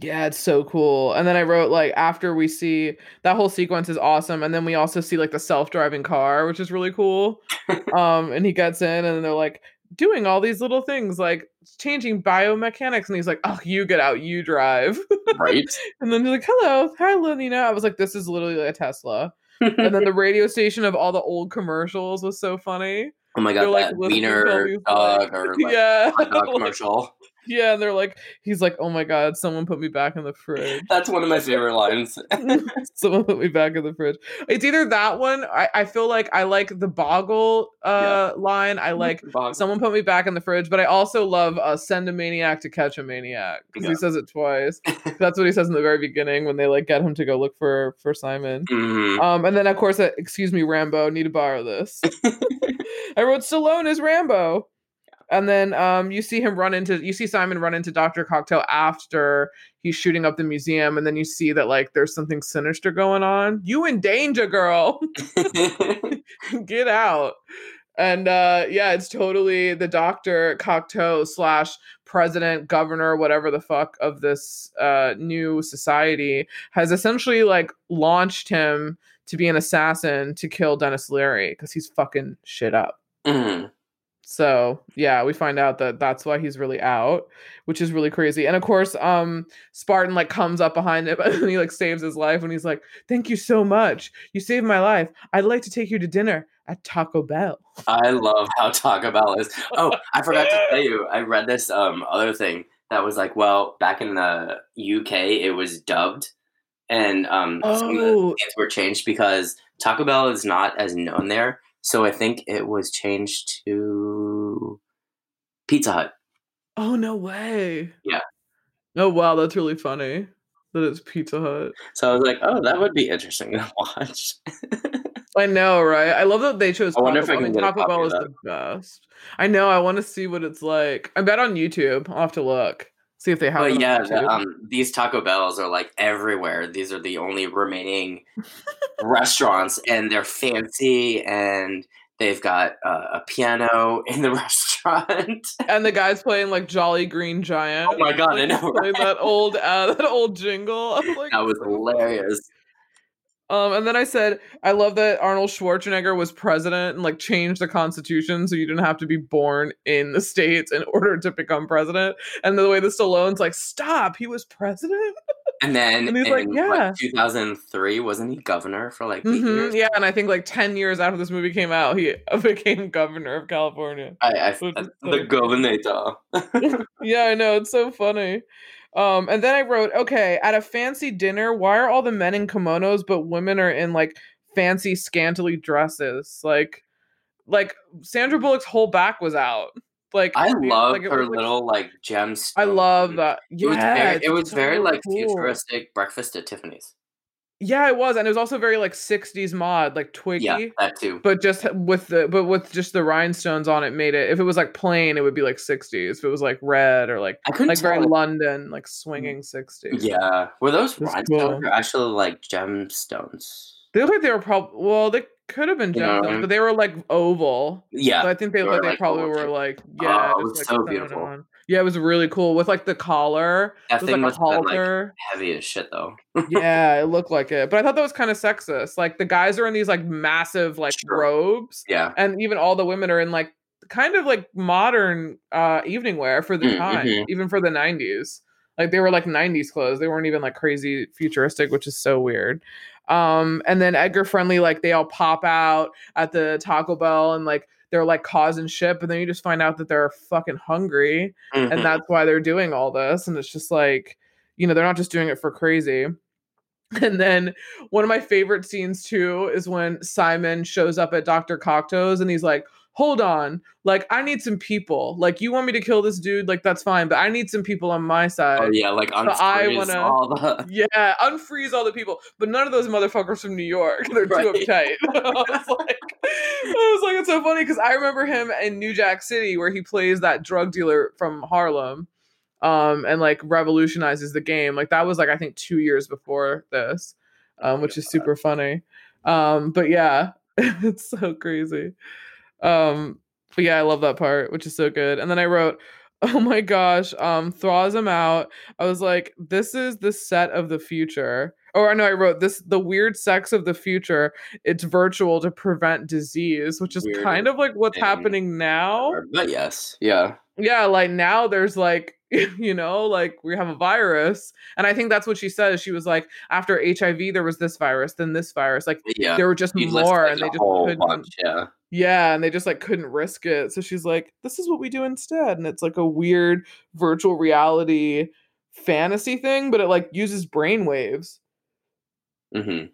Yeah, it's so cool. And then I wrote like after we see that whole sequence is awesome, and then we also see like the self-driving car, which is really cool. [LAUGHS] um, and he gets in, and they're like doing all these little things, like changing biomechanics, and he's like, "Oh, you get out, you drive." Right? [LAUGHS] and then they're like, "Hello, hi, Lenina." I was like, "This is literally a Tesla." and then [LAUGHS] the radio station of all the old commercials was so funny. oh my god They're like that listening wiener dog or [LAUGHS] like yeah, hot dog commercial. Yeah, and they're like, he's like, "Oh my god, someone put me back in the fridge." That's one of my favorite lines. [LAUGHS] Someone put me back in the fridge. It's either that one. I, I feel like I like the boggle uh line. I like someone put me back in the fridge, but I also love uh, send a maniac to catch a maniac because Yeah. he says it twice. [LAUGHS] That's what he says in the very beginning when they like get him to go look for for Simon. Mhm. Um, and then of course, uh, excuse me, Rambo, need to borrow this. [LAUGHS] I wrote Stallone as Rambo. And then um, you see him run into you see Simon run into Dr. Cocteau after he's shooting up the museum, and then you see that like there's something sinister going on. You in danger, girl. [LAUGHS] Get out. And uh yeah, it's totally the doctor Cocteau slash president, governor, whatever the fuck of this uh new society has essentially like launched him to be an assassin to kill Denis Leary because he's fucking shit up. Mhm. So yeah, we find out that that's why he's really out, which is really crazy. And of course, um, Spartan like comes up behind him [LAUGHS] and he like saves his life and he's like, "Thank you so much. You saved my life. I'd like to take you to dinner at Taco Bell." I love how Taco Bell is. [LAUGHS] Oh, I forgot to tell you. I read this um other thing that was like, well, back in the UK, it was dubbed, and um some of the Oh, names were changed because Taco Bell is not as known there. So I think it was changed to Pizza Hut. oh no way. Yeah. Oh wow, that's really funny. That it's Pizza Hut. So I was like, oh, that would be interesting to [LAUGHS] watch. I know, right? I love that they chose I wonder Taco if I Bell. Can a Taco Bell is the best. I know. I want to see what it's like. I bet on YouTube. I'll have to look. See if they have But yeah, the, um, these Taco Bells are like everywhere. These are the only remaining restaurants, and they're fancy, and they've got uh, a piano in the [LAUGHS] restaurant. and the guy's playing like Jolly Green Giant. oh my god, I know, right? that old uh, that old jingle. [LAUGHS] Like, That was hilarious. Um, and then I said, I love that Arnold Schwarzenegger was president and like changed the constitution so you didn't have to be born in the states in order to become president. And the way the Stallone's like, stop, he was president. And then [LAUGHS] And he's in like, what, yeah. 2003, wasn't he governor for like 8 Mhm, years? Yeah, and I think like ten years after this movie came out, he [LAUGHS] became governor of California. I, I, Which the so governor. [LAUGHS] Yeah, I know it's so funny. Um, and then I wrote, okay, at a fancy dinner, why are all the men in kimonos but women are in like fancy scantily dresses? Like, like Sandra Bullock's whole back was out. Like I love like, her was, little like gems. I love that. It was Yeah, very, it was very like cool. futuristic breakfast at Tiffany's. Yeah, it was, and it was also very like '60s mod, like Twiggy. Yeah, that too. but just with the but with just the rhinestones on it made it if it was like plain it would be like 60s if it was like red or like I couldn't like very tell. london like mm. swinging 60s Yeah, were those That's rhinestones cool. or actually like gemstones? they look like they were probably well they could have been You know what I gemstones mean? but they were like oval Yeah, so i think they they looked like they probably oval were like oh, yeah Oh, it was like, so beautiful. Yeah it was really cool with like the collar. That it was thing like a must have been like halter. heavy as shit though. yeah it [LAUGHS] looked like it but i thought that was kind of sexist. Like the guys are in these like massive like Sure. robes Yeah, and even all the women are in like kind of like modern uh evening wear for the Mm, time mhm. even for the 90s like they were like 90s clothes. They weren't even like crazy futuristic which is so weird. Um and then edgar friendly like they all pop out at the taco bell and like they're like causing shit but then you just find out that they're fucking hungry Mhm. and that's why they're doing all this and it's just like you know they're not just doing it for crazy [LAUGHS] and then one of my favorite scenes too is when simon shows up at dr cocteau's and he's like hold on like i need some people like you want me to kill this dude like that's fine but i need some people on my side oh yeah, like So I wanna- all the. [LAUGHS] yeah, unfreeze all the people, but none of those motherfuckers from New York. [LAUGHS] They're too uptight. [LAUGHS] I was like, I was like, it's so funny because I remember him in New Jack City where he plays that drug dealer from Harlem, um, and like revolutionizes the game. Like that was like I think two years before this, um, which is super funny. Um, but yeah, it's so crazy. Um, but yeah, I love that part, which is so good. And then I wrote, [LAUGHS] oh my gosh, um, thaws him out. I was like, this is the set of the future. Or I know I wrote this the weird sex of the future. It's virtual to prevent disease, which is Weird kind of like what's thing. happening now. But yes, yeah. Yeah, like now there's like, [LAUGHS] you know, like we have a virus. And I think that's what she says. She was like, after HIV, there was this virus, then this virus. Like Yeah. there were just more and they just couldn't bunch, yeah. Yeah, and they just like couldn't risk it. So she's like, this is what we do instead. And it's like a weird virtual reality fantasy thing, but it like uses brain waves. hmm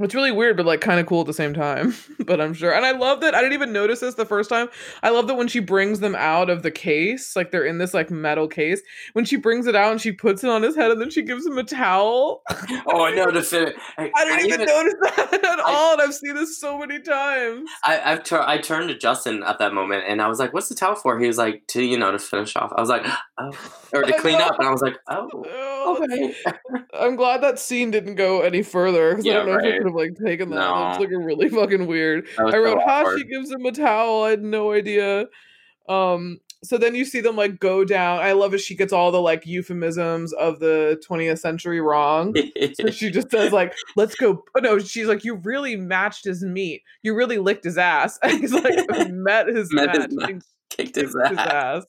It's really weird, but like kind of cool at the same time. [LAUGHS] but I'm sure. And I love that. I didn't even notice this the first time. I love that when she brings them out of the case, like they're in this like metal case, when she brings it out and she puts it on his head and then she gives him a towel. [LAUGHS] [LAUGHS] Oh, I noticed it. I, I didn't even, notice that at I- all. And I've seen this so many times. I, I've tur- I turned to Justin at that moment and I was like, "What's the towel for?" He was like, "To you know to finish off." I was like, [GASPS] "Oh," or to I clean know. up, and I was like, "Oh, Oh, okay." I'm glad that scene didn't go any further because I Yeah, don't know if it right. Have like taken that. No. That's like a really fucking weird. I so wrote, "Ha!" awkward. She gives him a towel. I had no idea. Um. So then you see them like go down. I love it. She gets all the like euphemisms of the 20th century wrong. So she just [LAUGHS] says like, "Let's go." Oh no, she's like, "You really matched his meat. You really licked his ass." And [LAUGHS] he's like, [LAUGHS] "Met his Met his match." Kicked his his ass. ass.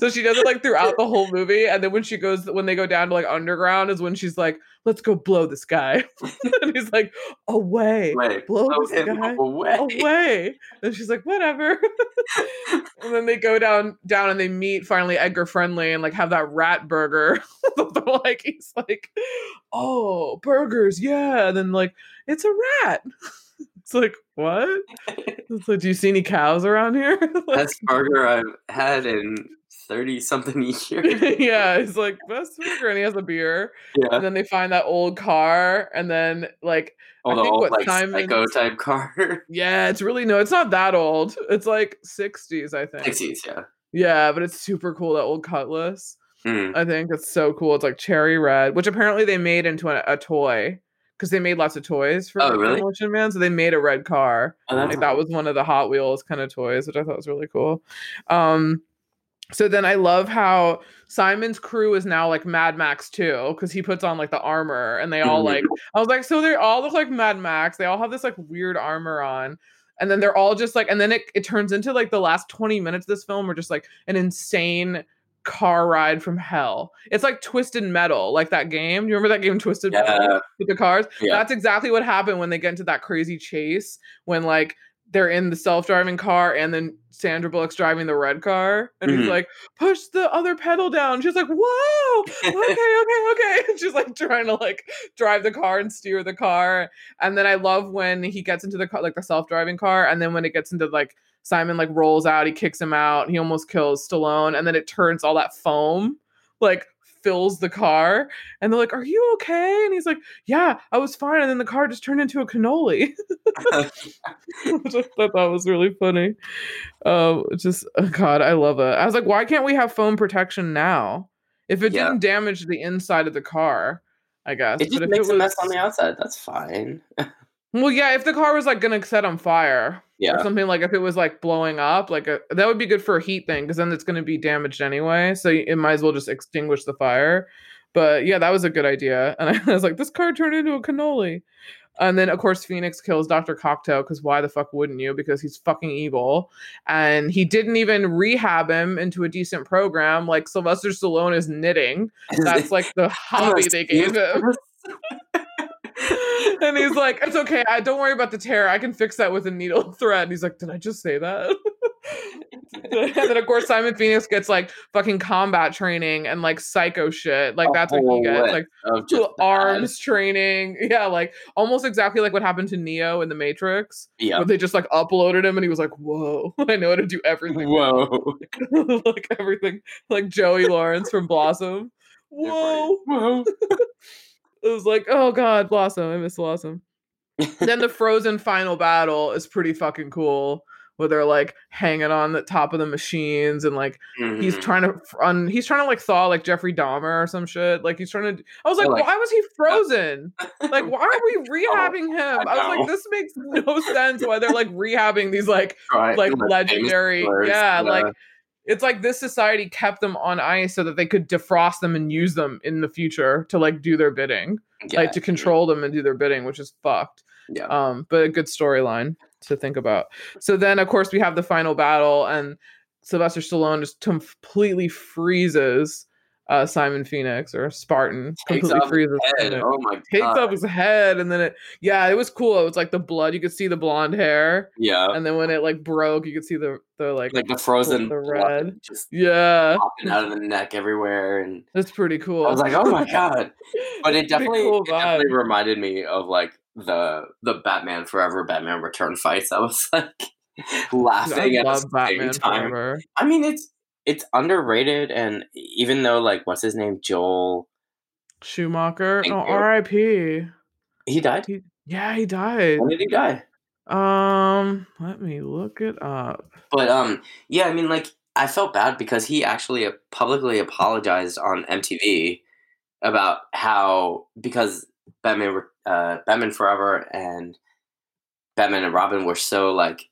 So she does it like throughout the whole [LAUGHS] movie, and then when she goes, when they go down to like underground, is when she's like, "Let's go blow this guy," [LAUGHS] and he's like, "Away, Wait, blow blow this him guy away. away," and she's like, "Whatever." [LAUGHS] and then they go down, down, and they meet finally Edgar Friendly, and like have that rat burger. Like he's like, "Oh, burgers, yeah," and then like it's a rat. It's like what? [LAUGHS] It's like, do you see any cows around here? [LAUGHS] Like- Best burger I've had in thirty something [LAUGHS] years. yeah, he's like best burger, and he has a beer. yeah, And then they find that old car, and then like all I think old what like Simon's- psycho type car. yeah, it's really no, it's not that old. It's like sixties, I think. Pixies, yeah. Yeah, but it's super cool. That old Cutlass, Mm. I think it's so cool. It's like cherry red, which apparently they made into a, a toy because they made lots of toys for Oh, really? Demolition Man. So they made a red car. Oh, like that was one of the Hot Wheels kind of toys, which I thought was really cool. Um, so then I love how Simon's crew is now like Mad Max too, because he puts on like the armor and they all Mhm. like I was like, so they all look like Mad Max. They all have this like weird armor on. And then they're all just like, and then it, it turns into like the last 20 minutes of this film are just like an insane car ride from hell. It's like Twisted Metal, like that game. Do you remember that game Twisted Metal? With the cars. Yeah. That's exactly what happened when they get into that crazy chase when like they're in the self-driving car and then Sandra Bullock's driving the red car and he's Mhm. like push the other pedal down. She's like, "Whoa. Okay, [LAUGHS] okay, okay." And [LAUGHS] she's like trying to like drive the car and steer the car. And then I love when he gets into the car like the self-driving car and then when it gets into like Simon like rolls out, he kicks him out, he almost kills Stallone and then it turns all that foam like fills the car and they're like, "Are you okay?" And he's like, "Yeah, I was fine." And then the car just turned into a cannoli, [LAUGHS] which I thought that was really funny. Um, just oh God, I love it. I was like, "Why can't we have foam protection now? If it Yeah. didn't damage the inside of the car, I guess." it just if makes it a mess was- on the outside. That's fine. [LAUGHS] Well, yeah, if the car was like gonna set on fire Yeah, or something, like if it was like blowing up, like a, that would be good for a heat thing because then it's gonna be damaged anyway. So it might as well just extinguish the fire. But yeah, that was a good idea. And [LAUGHS] I was like, this car turned into a cannoli. And then of course Phoenix kills Dr. Cocteau because why the fuck wouldn't you? Because he's fucking evil. And he didn't even rehab him into a decent program. Like Sylvester Stallone is knitting. [LAUGHS] That's like the hobby they gave him. [LAUGHS] [LAUGHS] and he's like, "It's okay. I don't worry about the tear. I can fix that with a needle [LAUGHS] thread." And he's like, "Did I just say that?" [LAUGHS] and then of course Simon Phoenix gets like fucking combat training and like psycho shit. Like that's what he gets. Like to arms training. Yeah, like almost exactly like what happened to Neo in the Matrix. Yeah. Where they just like uploaded him and he was like, "Whoa, I know how to do everything." Whoa. like everything, like Joey Lawrence from Blossom. Whoa. Whoa. It was like, oh god, Blossom. I miss Blossom. [LAUGHS] then the Frozen final battle is pretty fucking cool. Where they're like hanging on the top of the machines and like he's Mhm. trying to run, he's trying to like thaw like Jeffrey Dahmer or some shit. Like he's trying to. I was like, like- why was he frozen? Like, why are we [LAUGHS] rehabbing him? I was like, this makes [LAUGHS] no sense. Why they're like rehabbing these like Right, like legendary, killers, yeah, like it's like this society kept them on ice so that they could defrost them and use them in the future to like do their bidding yeah, like to control them and do their bidding, which is fucked. Yeah. Um, but a good storyline to think about. So then, of course, we have the final battle, and Sylvester Stallone just completely freezes uh, Simon Phoenix or Spartan. Takes completely freezes. Oh my god! Takes off his head, and then it, yeah, it was cool. It was like the blood. You could see the blonde hair, yeah. and then when it like broke, you could see the the like, Like the frozen the red. just yeah, popping out of the neck everywhere and that's pretty cool. I was like, oh my [LAUGHS] god. But it definitely, cool it definitely reminded me of like the the Batman Forever, Batman Return fights. I was like [LAUGHS] laughing I at the Batman time. Forever. I mean, it's it's underrated, and even though like what's his name, Joel, Schumacher. Oh. R.I.P. he died. He, yeah, he died. When did he die? Um, let me look it up. But um, yeah, I mean, like I felt bad because he actually publicly apologized on MTV about how because Batman uh, Batman Forever and Batman and Robin were so like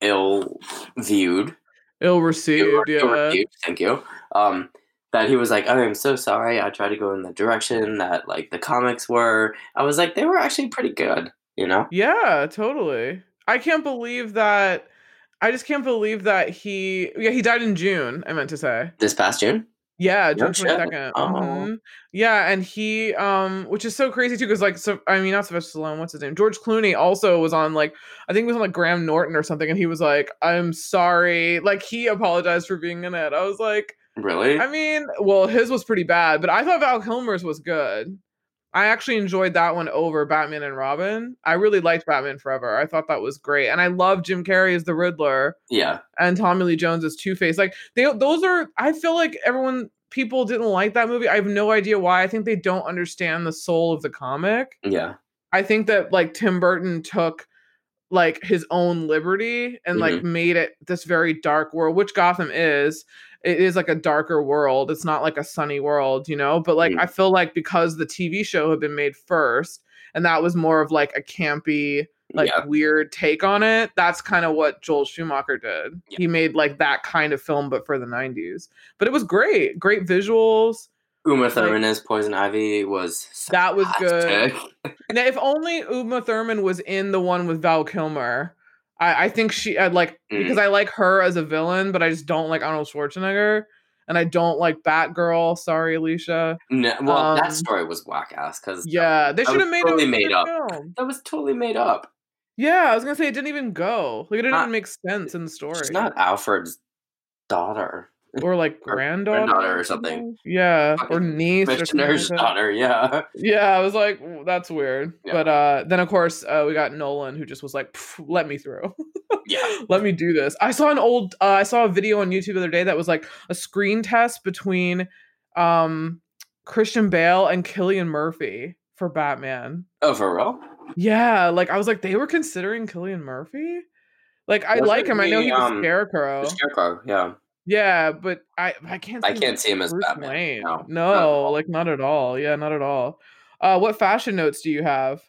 ill viewed, Ill received, yeah. ill-reviewed, thank you. Um, that he was like, oh, I'm so sorry. I tried to go in the direction that like the comics were. I was like, they were actually pretty good, you know? Yeah, totally. I can't believe that. I just can't believe that he. Yeah, he died in June. I meant to say. This past June. Yeah, June twenty second. Oh. Yeah, and he, um, which is so crazy too, because like, so I mean, not Sylvester Stallone. What's his name? George Clooney also was on like, I think it was on like Graham Norton or something, and he was like, "I'm sorry," like he apologized for being in it. I was like, Really? I mean, well, his was pretty bad, but I thought Val Kilmer's was good. I actually enjoyed that one over Batman and Robin. I really liked Batman Forever. I thought that was great, and I love Jim Carrey as the Riddler yeah. and Tommy Lee Jones as Two Face. Like they, those are. I feel like everyone, people didn't like that movie. I have no idea why. I think they don't understand the soul of the comic. Yeah. I think that like Tim Burton took like his own liberty and like mm-hmm. made it this very dark world, which Gotham is. It is like a darker world. It's not like a sunny world, you know? But like Mm. I feel like because the TV show had been made first and that was more of like a campy like yeah. weird take on it. That's kind of what Joel Schumacher did. Yeah. He made like that kind of film but for the 90s. But it was great. Great visuals. Uma Thurman as Poison Ivy was That was good. Now, [LAUGHS] if only Uma Thurman was in the one with Val Kilmer, I, I think she I'd like Mm. because I like her as a villain, but I just don't like Arnold Schwarzenegger, and I don't like Batgirl. Sorry, Alicia. No, well, Um, that story was whack ass because Yeah, they should have made totally it made up. film. that was totally made up. Yeah, I was gonna say it didn't even go. Like it didn't Not- even make sense in the story. It's not Alfred's daughter, or like granddaughter, granddaughter or something. Yeah, or niece or Commissioner's like daughter. Yeah, Yeah, I was like, "Ooh, that's weird. Yeah. But uh then of course uh, we got Nolan who just was like, let me through. [LAUGHS] yeah. let me do this. I saw an old uh, I saw a video on YouTube the other day that was like a screen test between um Christian Bale and Cillian Murphy for Batman. Oh, for real? Yeah, like I was like they were considering Cillian Murphy. Like I Wasn't like him. I know he, he was um, Scarecrow. Scarecrow. Yeah. Yeah, but I I can't. I see can't see him as Batman. Wayne. No, no, all. like not at all. Yeah, not at all. Uh, what fashion notes do you have?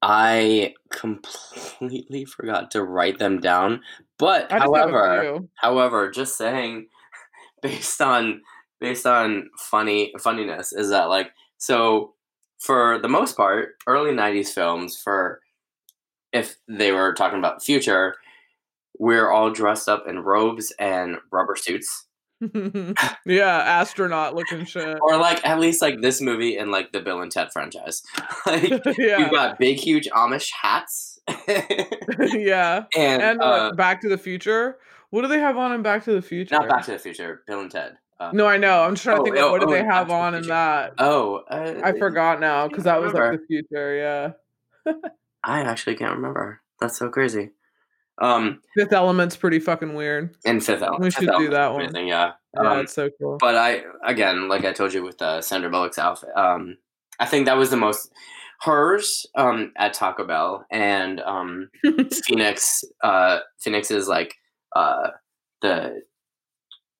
I completely forgot to write them down. But I just have a however, however, just saying, [LAUGHS] based on based on funny funniness, is that like so for the most part, early '90s films for if they were talking about the future, we're all dressed up in robes and rubber suits, [LAUGHS] yeah, astronaut looking shit. or like at least like this movie and like the Bill and Ted franchise. [LAUGHS] like [LAUGHS] yeah, you've got big, huge Amish hats. yeah. and And uh, uh, Back to the Future. What do they have on in Back to the Future? not Back to the Future, Bill and Ted. Uh, No, I know. I'm just trying to Oh, think oh, what oh, they have to the on in that. oh, uh, I forgot now because that was like the future. Yeah, I actually can't remember. That's so crazy. Um, Fifth Element's pretty fucking weird. and Fifth Element. We should do that one. amazing, yeah. Yeah, Um, it's so cool. but I again, like I told you with uh, Sandra Bullock's outfit, um, I think that was the most hers um, at Taco Bell and um, [LAUGHS] Phoenix. Uh, Phoenix is like uh, the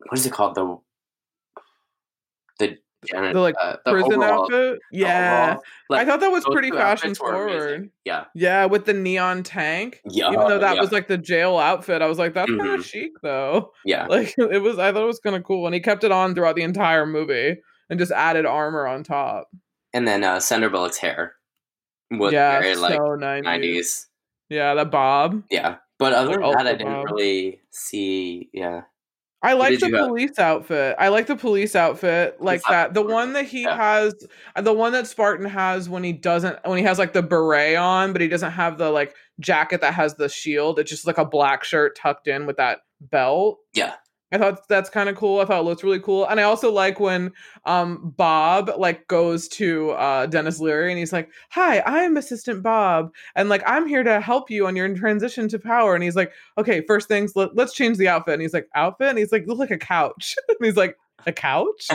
what is it called the the The, like, uh, the Prison overall- outfit. Yeah, overall- like, I thought that was pretty fashion outfits were amazing. forward. Yeah, Yeah, with the neon tank. yeah, Even though that yeah, was like the jail outfit, I was like, that's kind Mhm. of chic though. yeah. Like [LAUGHS] it was, I thought it was kind of cool, and he kept it on throughout the entire movie and just added armor on top. And then uh, Sandra Bullock's hair was yeah, very like so 90s. nineties. Yeah, that bob. Yeah, but other than that, I didn't Bob. really see. Yeah, I like the you have? police outfit. I like the police outfit, like that. The one that he yeah. has, uh, the one that Spartan has when he doesn't, when he has like the beret on, but he doesn't have the like jacket that has the shield. It's just like a black shirt tucked in with that belt. Yeah. I thought that's kind of cool. I thought it looked really cool. And I also like when um Bob like goes to uh Denis Leary and he's like, Hi, I'm Assistant Bob. And like I'm here to help you on your transition to power. And he's like, Okay, first things, let, let's change the outfit. And he's like, Outfit? And he's like, look like a couch. [LAUGHS] and he's like, a couch? [LAUGHS]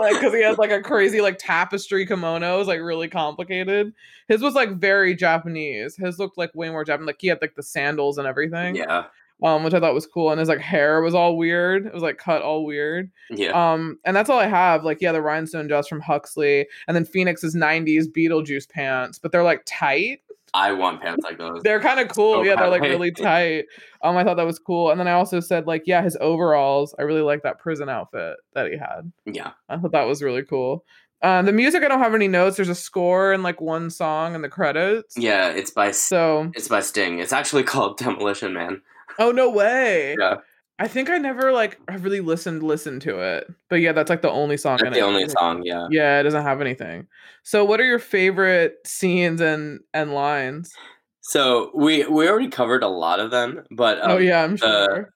like because he has like a crazy like tapestry kimono, was like really complicated. His was like very Japanese. His looked like way more Japanese. Like he had like the sandals and everything yeah, um, which I thought was cool. And his like hair was all weird. It was like cut all weird. Yeah. Um, and that's all I have. Like, yeah, the rhinestone dress from Huxley, and then Phoenix's '90s Beetlejuice pants, but they're like tight. I want pants like those. They're kind of cool. So yeah, they're like really tight. Um, I thought that was cool. And then I also said like, yeah, his overalls. I really like that prison outfit that he had. yeah. I thought that was really cool. Um, the music I don't have any notes. There's a score and like one song in the credits. Yeah, it's by So, it's by Sting. It's actually [LAUGHS] called Demolition Man. Oh no way. Yeah. I think I never like I really listened listened to it. But yeah, that's like the only song. in That's the it. only song, yeah. Yeah, it doesn't have anything. So, what are your favorite scenes and and lines? So we we already covered a lot of them, but um, oh yeah, I'm uh, sure.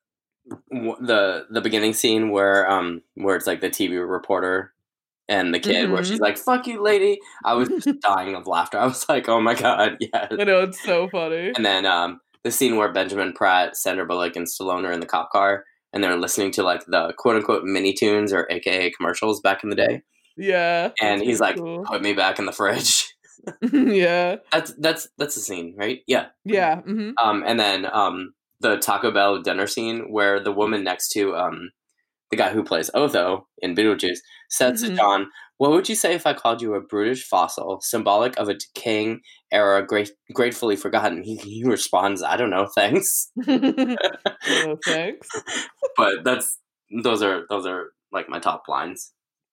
w- the the beginning scene where um where it's like the TV reporter and the kid where Mhm. she's like "fuck you, lady," I was just [LAUGHS] dying of laughter. I was like, "Oh my god, [LAUGHS] yes!" I know it's so funny. And then um the scene where Benjamin Bratt, Sandra Bullock, and Stallone are in the cop car and they're listening to like the quote unquote mini tunes or AKA commercials back in the day, Yeah. and he's like, cool. "Put me back in the fridge." [LAUGHS] [LAUGHS] yeah. That's that's that's the scene, right? Yeah. Yeah. hmm Um, and then um, the Taco Bell dinner scene where the woman next to um, the guy who plays Otho in Beetlejuice says Mhm. to John, "What would you say if I called you a brutish fossil, symbolic of a decaying era, great, gratefully forgotten?" He, he responds, "I don't know, thanks." [LAUGHS] thanks. [LAUGHS] but that's those are those are like my top lines.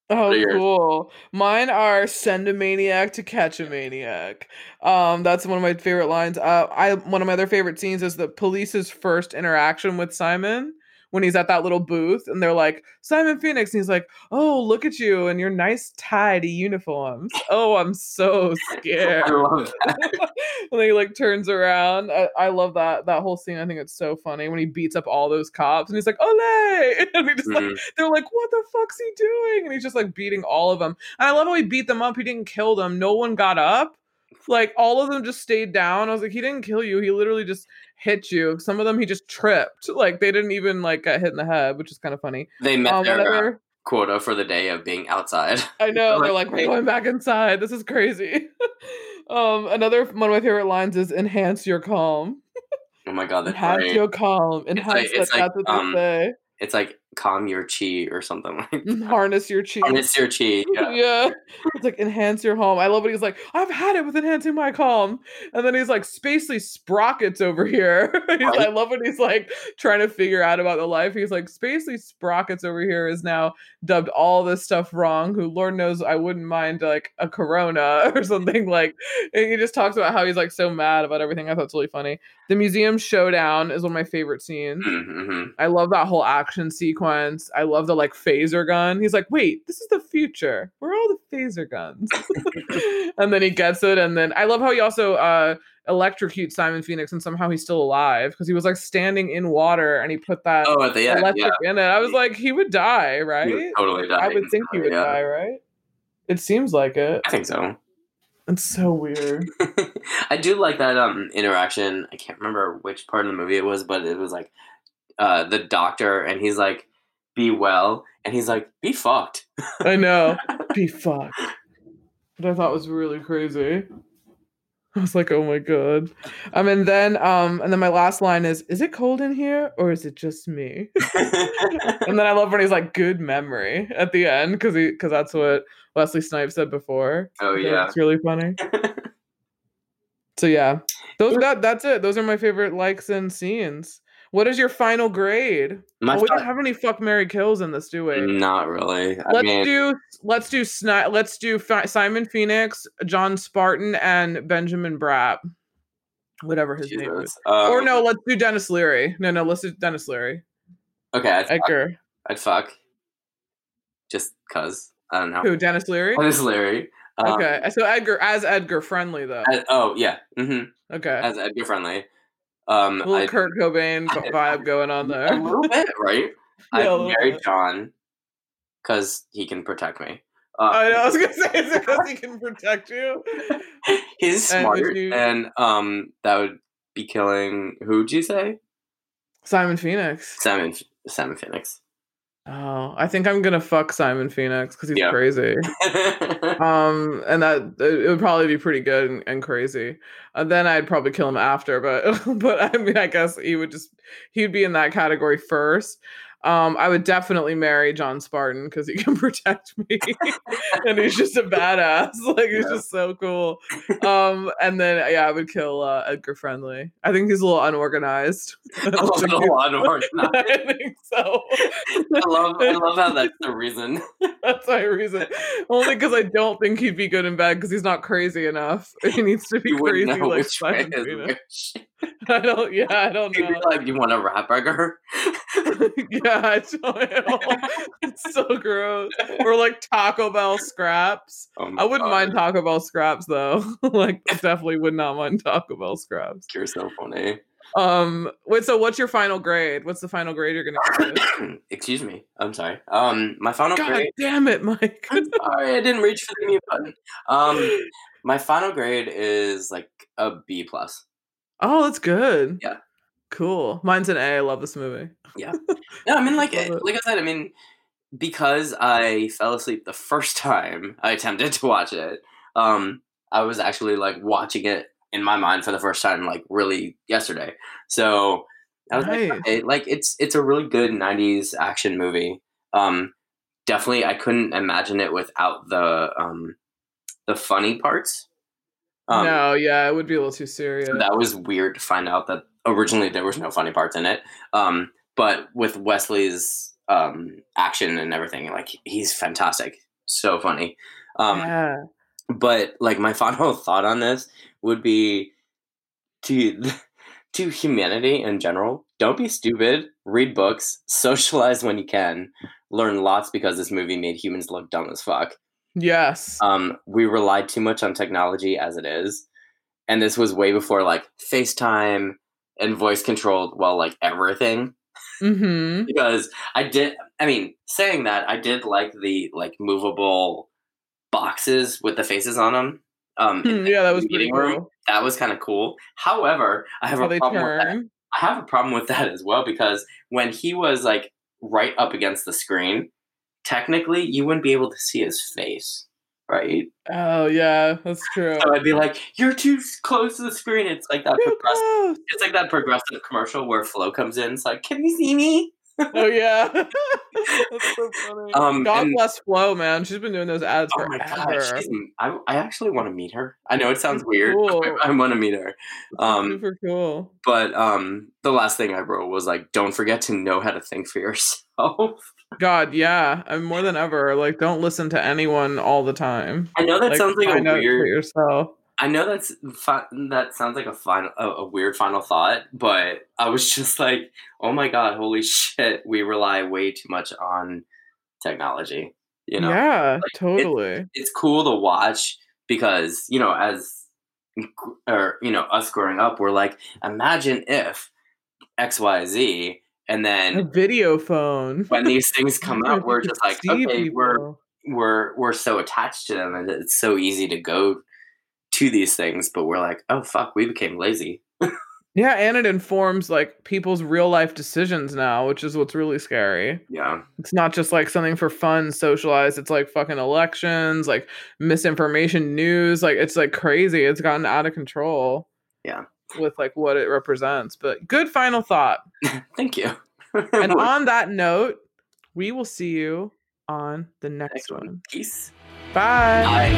Oh, What are yours? cool. Mine are send a maniac to catch a maniac. Um, that's one of my favorite lines. Uh, I one of my other favorite scenes is the police's first interaction with Simon when he's at that little booth and they're like Simon Phoenix and he's like, "Oh, look at you and your nice tidy uniforms." Oh, I'm so [LAUGHS] scared. I love that. [LAUGHS] and then he like turns around. I, I love that that whole scene. I think it's so funny when he beats up all those cops and he's like, "Ole!" [LAUGHS] and he just like Mhm. they're like, "What the fuck's he doing?" And he's just like beating all of them. And I love how he beat them up. He didn't kill them. No one got up. Like all of them just stayed down. I was like, he didn't kill you. He literally just hit you. Some of them he just tripped. Like they didn't even like get hit in the head, which is kind of funny. They met Um, their uh, quota for the day of being outside. [LAUGHS] I know They're like, like, we're [LAUGHS] going back inside. This is crazy. [LAUGHS] um, another one of my favorite lines is "enhance your calm." Oh my god, that's Enhance great. your calm. like- Enhance it's that. like, that's what um, they say. It's like calm your chi or something like. that. Harness your chi. Harness your chi. [LAUGHS] Yeah. yeah. It's like enhance your home. I love it. He's like, I've had it with enhancing my calm. And then he's like, Spacely sprockets over here. [LAUGHS] he's, I love when he's like trying to figure out about the life. He's like, Spacely sprockets over here is now dubbed all this stuff wrong, who Lord knows I wouldn't mind like a corona [LAUGHS] or something like and he just talks about how he's like so mad about everything. I thought it's really funny. The museum showdown is one of my favorite scenes. Mm-hmm. I love that whole action sequence. I love the like phaser gun. He's like, wait, this is the future. Where are all the phaser guns? [LAUGHS] and then he gets it. And then I love how he also uh electrocutes Simon Phoenix and somehow he's still alive because he was like standing in water and he put that Oh, at the end, electric yeah, in it. I was like, he would die, right? would totally die. I would think he would yeah. die, right? It seems like it. I think so. It's so weird. [LAUGHS] I do like that um interaction. I can't remember which part of the movie it was, but it was like uh the doctor and he's like, "Be well," and he's like, "Be fucked." [LAUGHS] I know. [LAUGHS] Be fucked. But I thought was really crazy. I was like, oh my god. Um, and then um, and then my last line is, is it cold in here or is it just me? [LAUGHS] and then I love when he's like, good memory at the end, because he because that's what Wesley Snipes said before. oh So yeah. It's really funny. So yeah. Those that that's it. Those are my favorite likes and scenes. What is your final grade? My Oh, we fi- don't have any fuck Mary kills in this, do we? not really. I let's mean, do let's do Sni- let's do Fi- Simon Phoenix, John Spartan, and Benjamin Bratt, whatever his name is. Um, or no, let's do Denis Leary. No, no, let's do Denis Leary. Okay, I'd fuck. Edgar. I'd fuck. Just cause I don't know. Who? Denis Leary. That is Larry. Um, Okay, so Edgar as Edgar friendly though. as- oh yeah. hmm Okay, As Edgar friendly. Um, a little I, Kurt Cobain v- vibe going on there. a little bit, right? [LAUGHS] Yeah, I'd marry bit. John because he can protect me. Uh, I know. I was gonna [LAUGHS] say, is it because he can protect you? he's [LAUGHS] And smart, you- and um, that would be killing. Who'd you say? Simon Phoenix. Simon. Simon Phoenix. Oh, I think I'm gonna fuck Simon Phoenix because he's Yeah. crazy. [LAUGHS] Um, and that it would probably be pretty good and, and crazy. And then I'd probably kill him after, but [LAUGHS] but I mean, I guess he would just he'd be in that category first. Um, I would definitely marry John Spartan because he [LAUGHS] can protect me, [LAUGHS] and he's just a badass. [LAUGHS] Like he's Yeah. just so cool. Um, and then yeah, I would kill uh, Edgar Friendly. I think he's a little unorganized. I a little unorganized. I think so. I love, I love how that's the reason. That's my reason. Only because I don't think he'd be good in bed because he's not crazy enough. He needs to be You crazy like which way Simon is which. [LAUGHS] I don't. Yeah, I don't know. like, you want a rat burger? [LAUGHS] yeah, I don't know. [LAUGHS] It's so gross. Or like Taco Bell scraps. Oh I wouldn't God, mind Taco Bell scraps though. like, definitely would not mind Taco Bell scraps. You're so funny. Um, wait. So, what's your final grade? What's the final grade you're gonna give? [COUGHS] Excuse me. I'm sorry. Um, my final God grade. damn it, Mike. I'm sorry, I didn't reach for the mute button. Um, my final grade is like a B plus. Oh, that's good. Yeah. Cool. Mine's an A. I love this movie. Yeah. [LAUGHS] No, I mean like it. like I said, I mean because I fell asleep the first [LAUGHS] time I attempted to watch it. Um, I was actually like watching it in my mind for the first time like really yesterday. So I was Nice. like, okay, like it's it's a really good '90s action movie. Um, definitely, I couldn't imagine it without the um the funny parts. Um, no, yeah, it would be a little too serious. so that was weird to find out that originally there was no funny parts in it. Um, but with Wesley's um, action and everything, like he's fantastic, so funny. Um, yeah. But like my [LAUGHS] final thought on this would be to [LAUGHS] to humanity in general. Don't be stupid. Read books. [LAUGHS] Socialize when you can. Learn lots because this movie made humans look dumb as fuck. Yes. Um, we relied too much on technology as it is, and this was way before like FaceTime and voice controlled. Well, like everything, mm-hmm. because I did. I mean, saying that, I did like the like movable boxes with the faces on them. Um, the Yeah, that was pretty room. cool. That was kind of cool. However, I have a problem with that. I have a problem with that as well because when he was like right up against the screen, technically you wouldn't be able to see his face, right? Oh yeah, that's true. So I'd be like, "You're too close to the screen." It's like that. Too Progressive, close. it's like that progressive commercial where Flo comes in. It's like, "Can you see me?" Oh yeah. [LAUGHS] that's so funny. [LAUGHS] Um, God and- bless Flo, man. She's been doing those ads Oh my forever. god, I I actually want to meet her. I know it sounds weird. Cool. But I want to meet her. Um, Super cool. but um, the last thing I wrote was like, "Don't forget to know how to think for yourself." God, yeah. And more than ever, like don't listen to anyone all the time. I know that sounds like a weird. yourself. I know that's fi- that sounds like a final a, a weird final thought, but I was just like, oh my god, holy shit, we rely way too much on technology. You know, yeah, like, totally. it's cool to watch because you know as or you know us growing up, we're like, imagine if X Y Z, and A then video phone. when these [LAUGHS] things come out, we're just like, okay, we're we're we're so attached to them and it's so easy to go to these things but we're like oh fuck we became lazy Yeah, and it informs like people's real life decisions now, which is what's really scary. yeah It's not just like something for fun, socialized. It's like fucking elections, like misinformation news. Like it's like crazy. It's gotten out of control. Yeah. With like what it represents. But good final thought. [LAUGHS] thank you And [LAUGHS] on that note, we will see you on the next, next one. one peace Bye. bye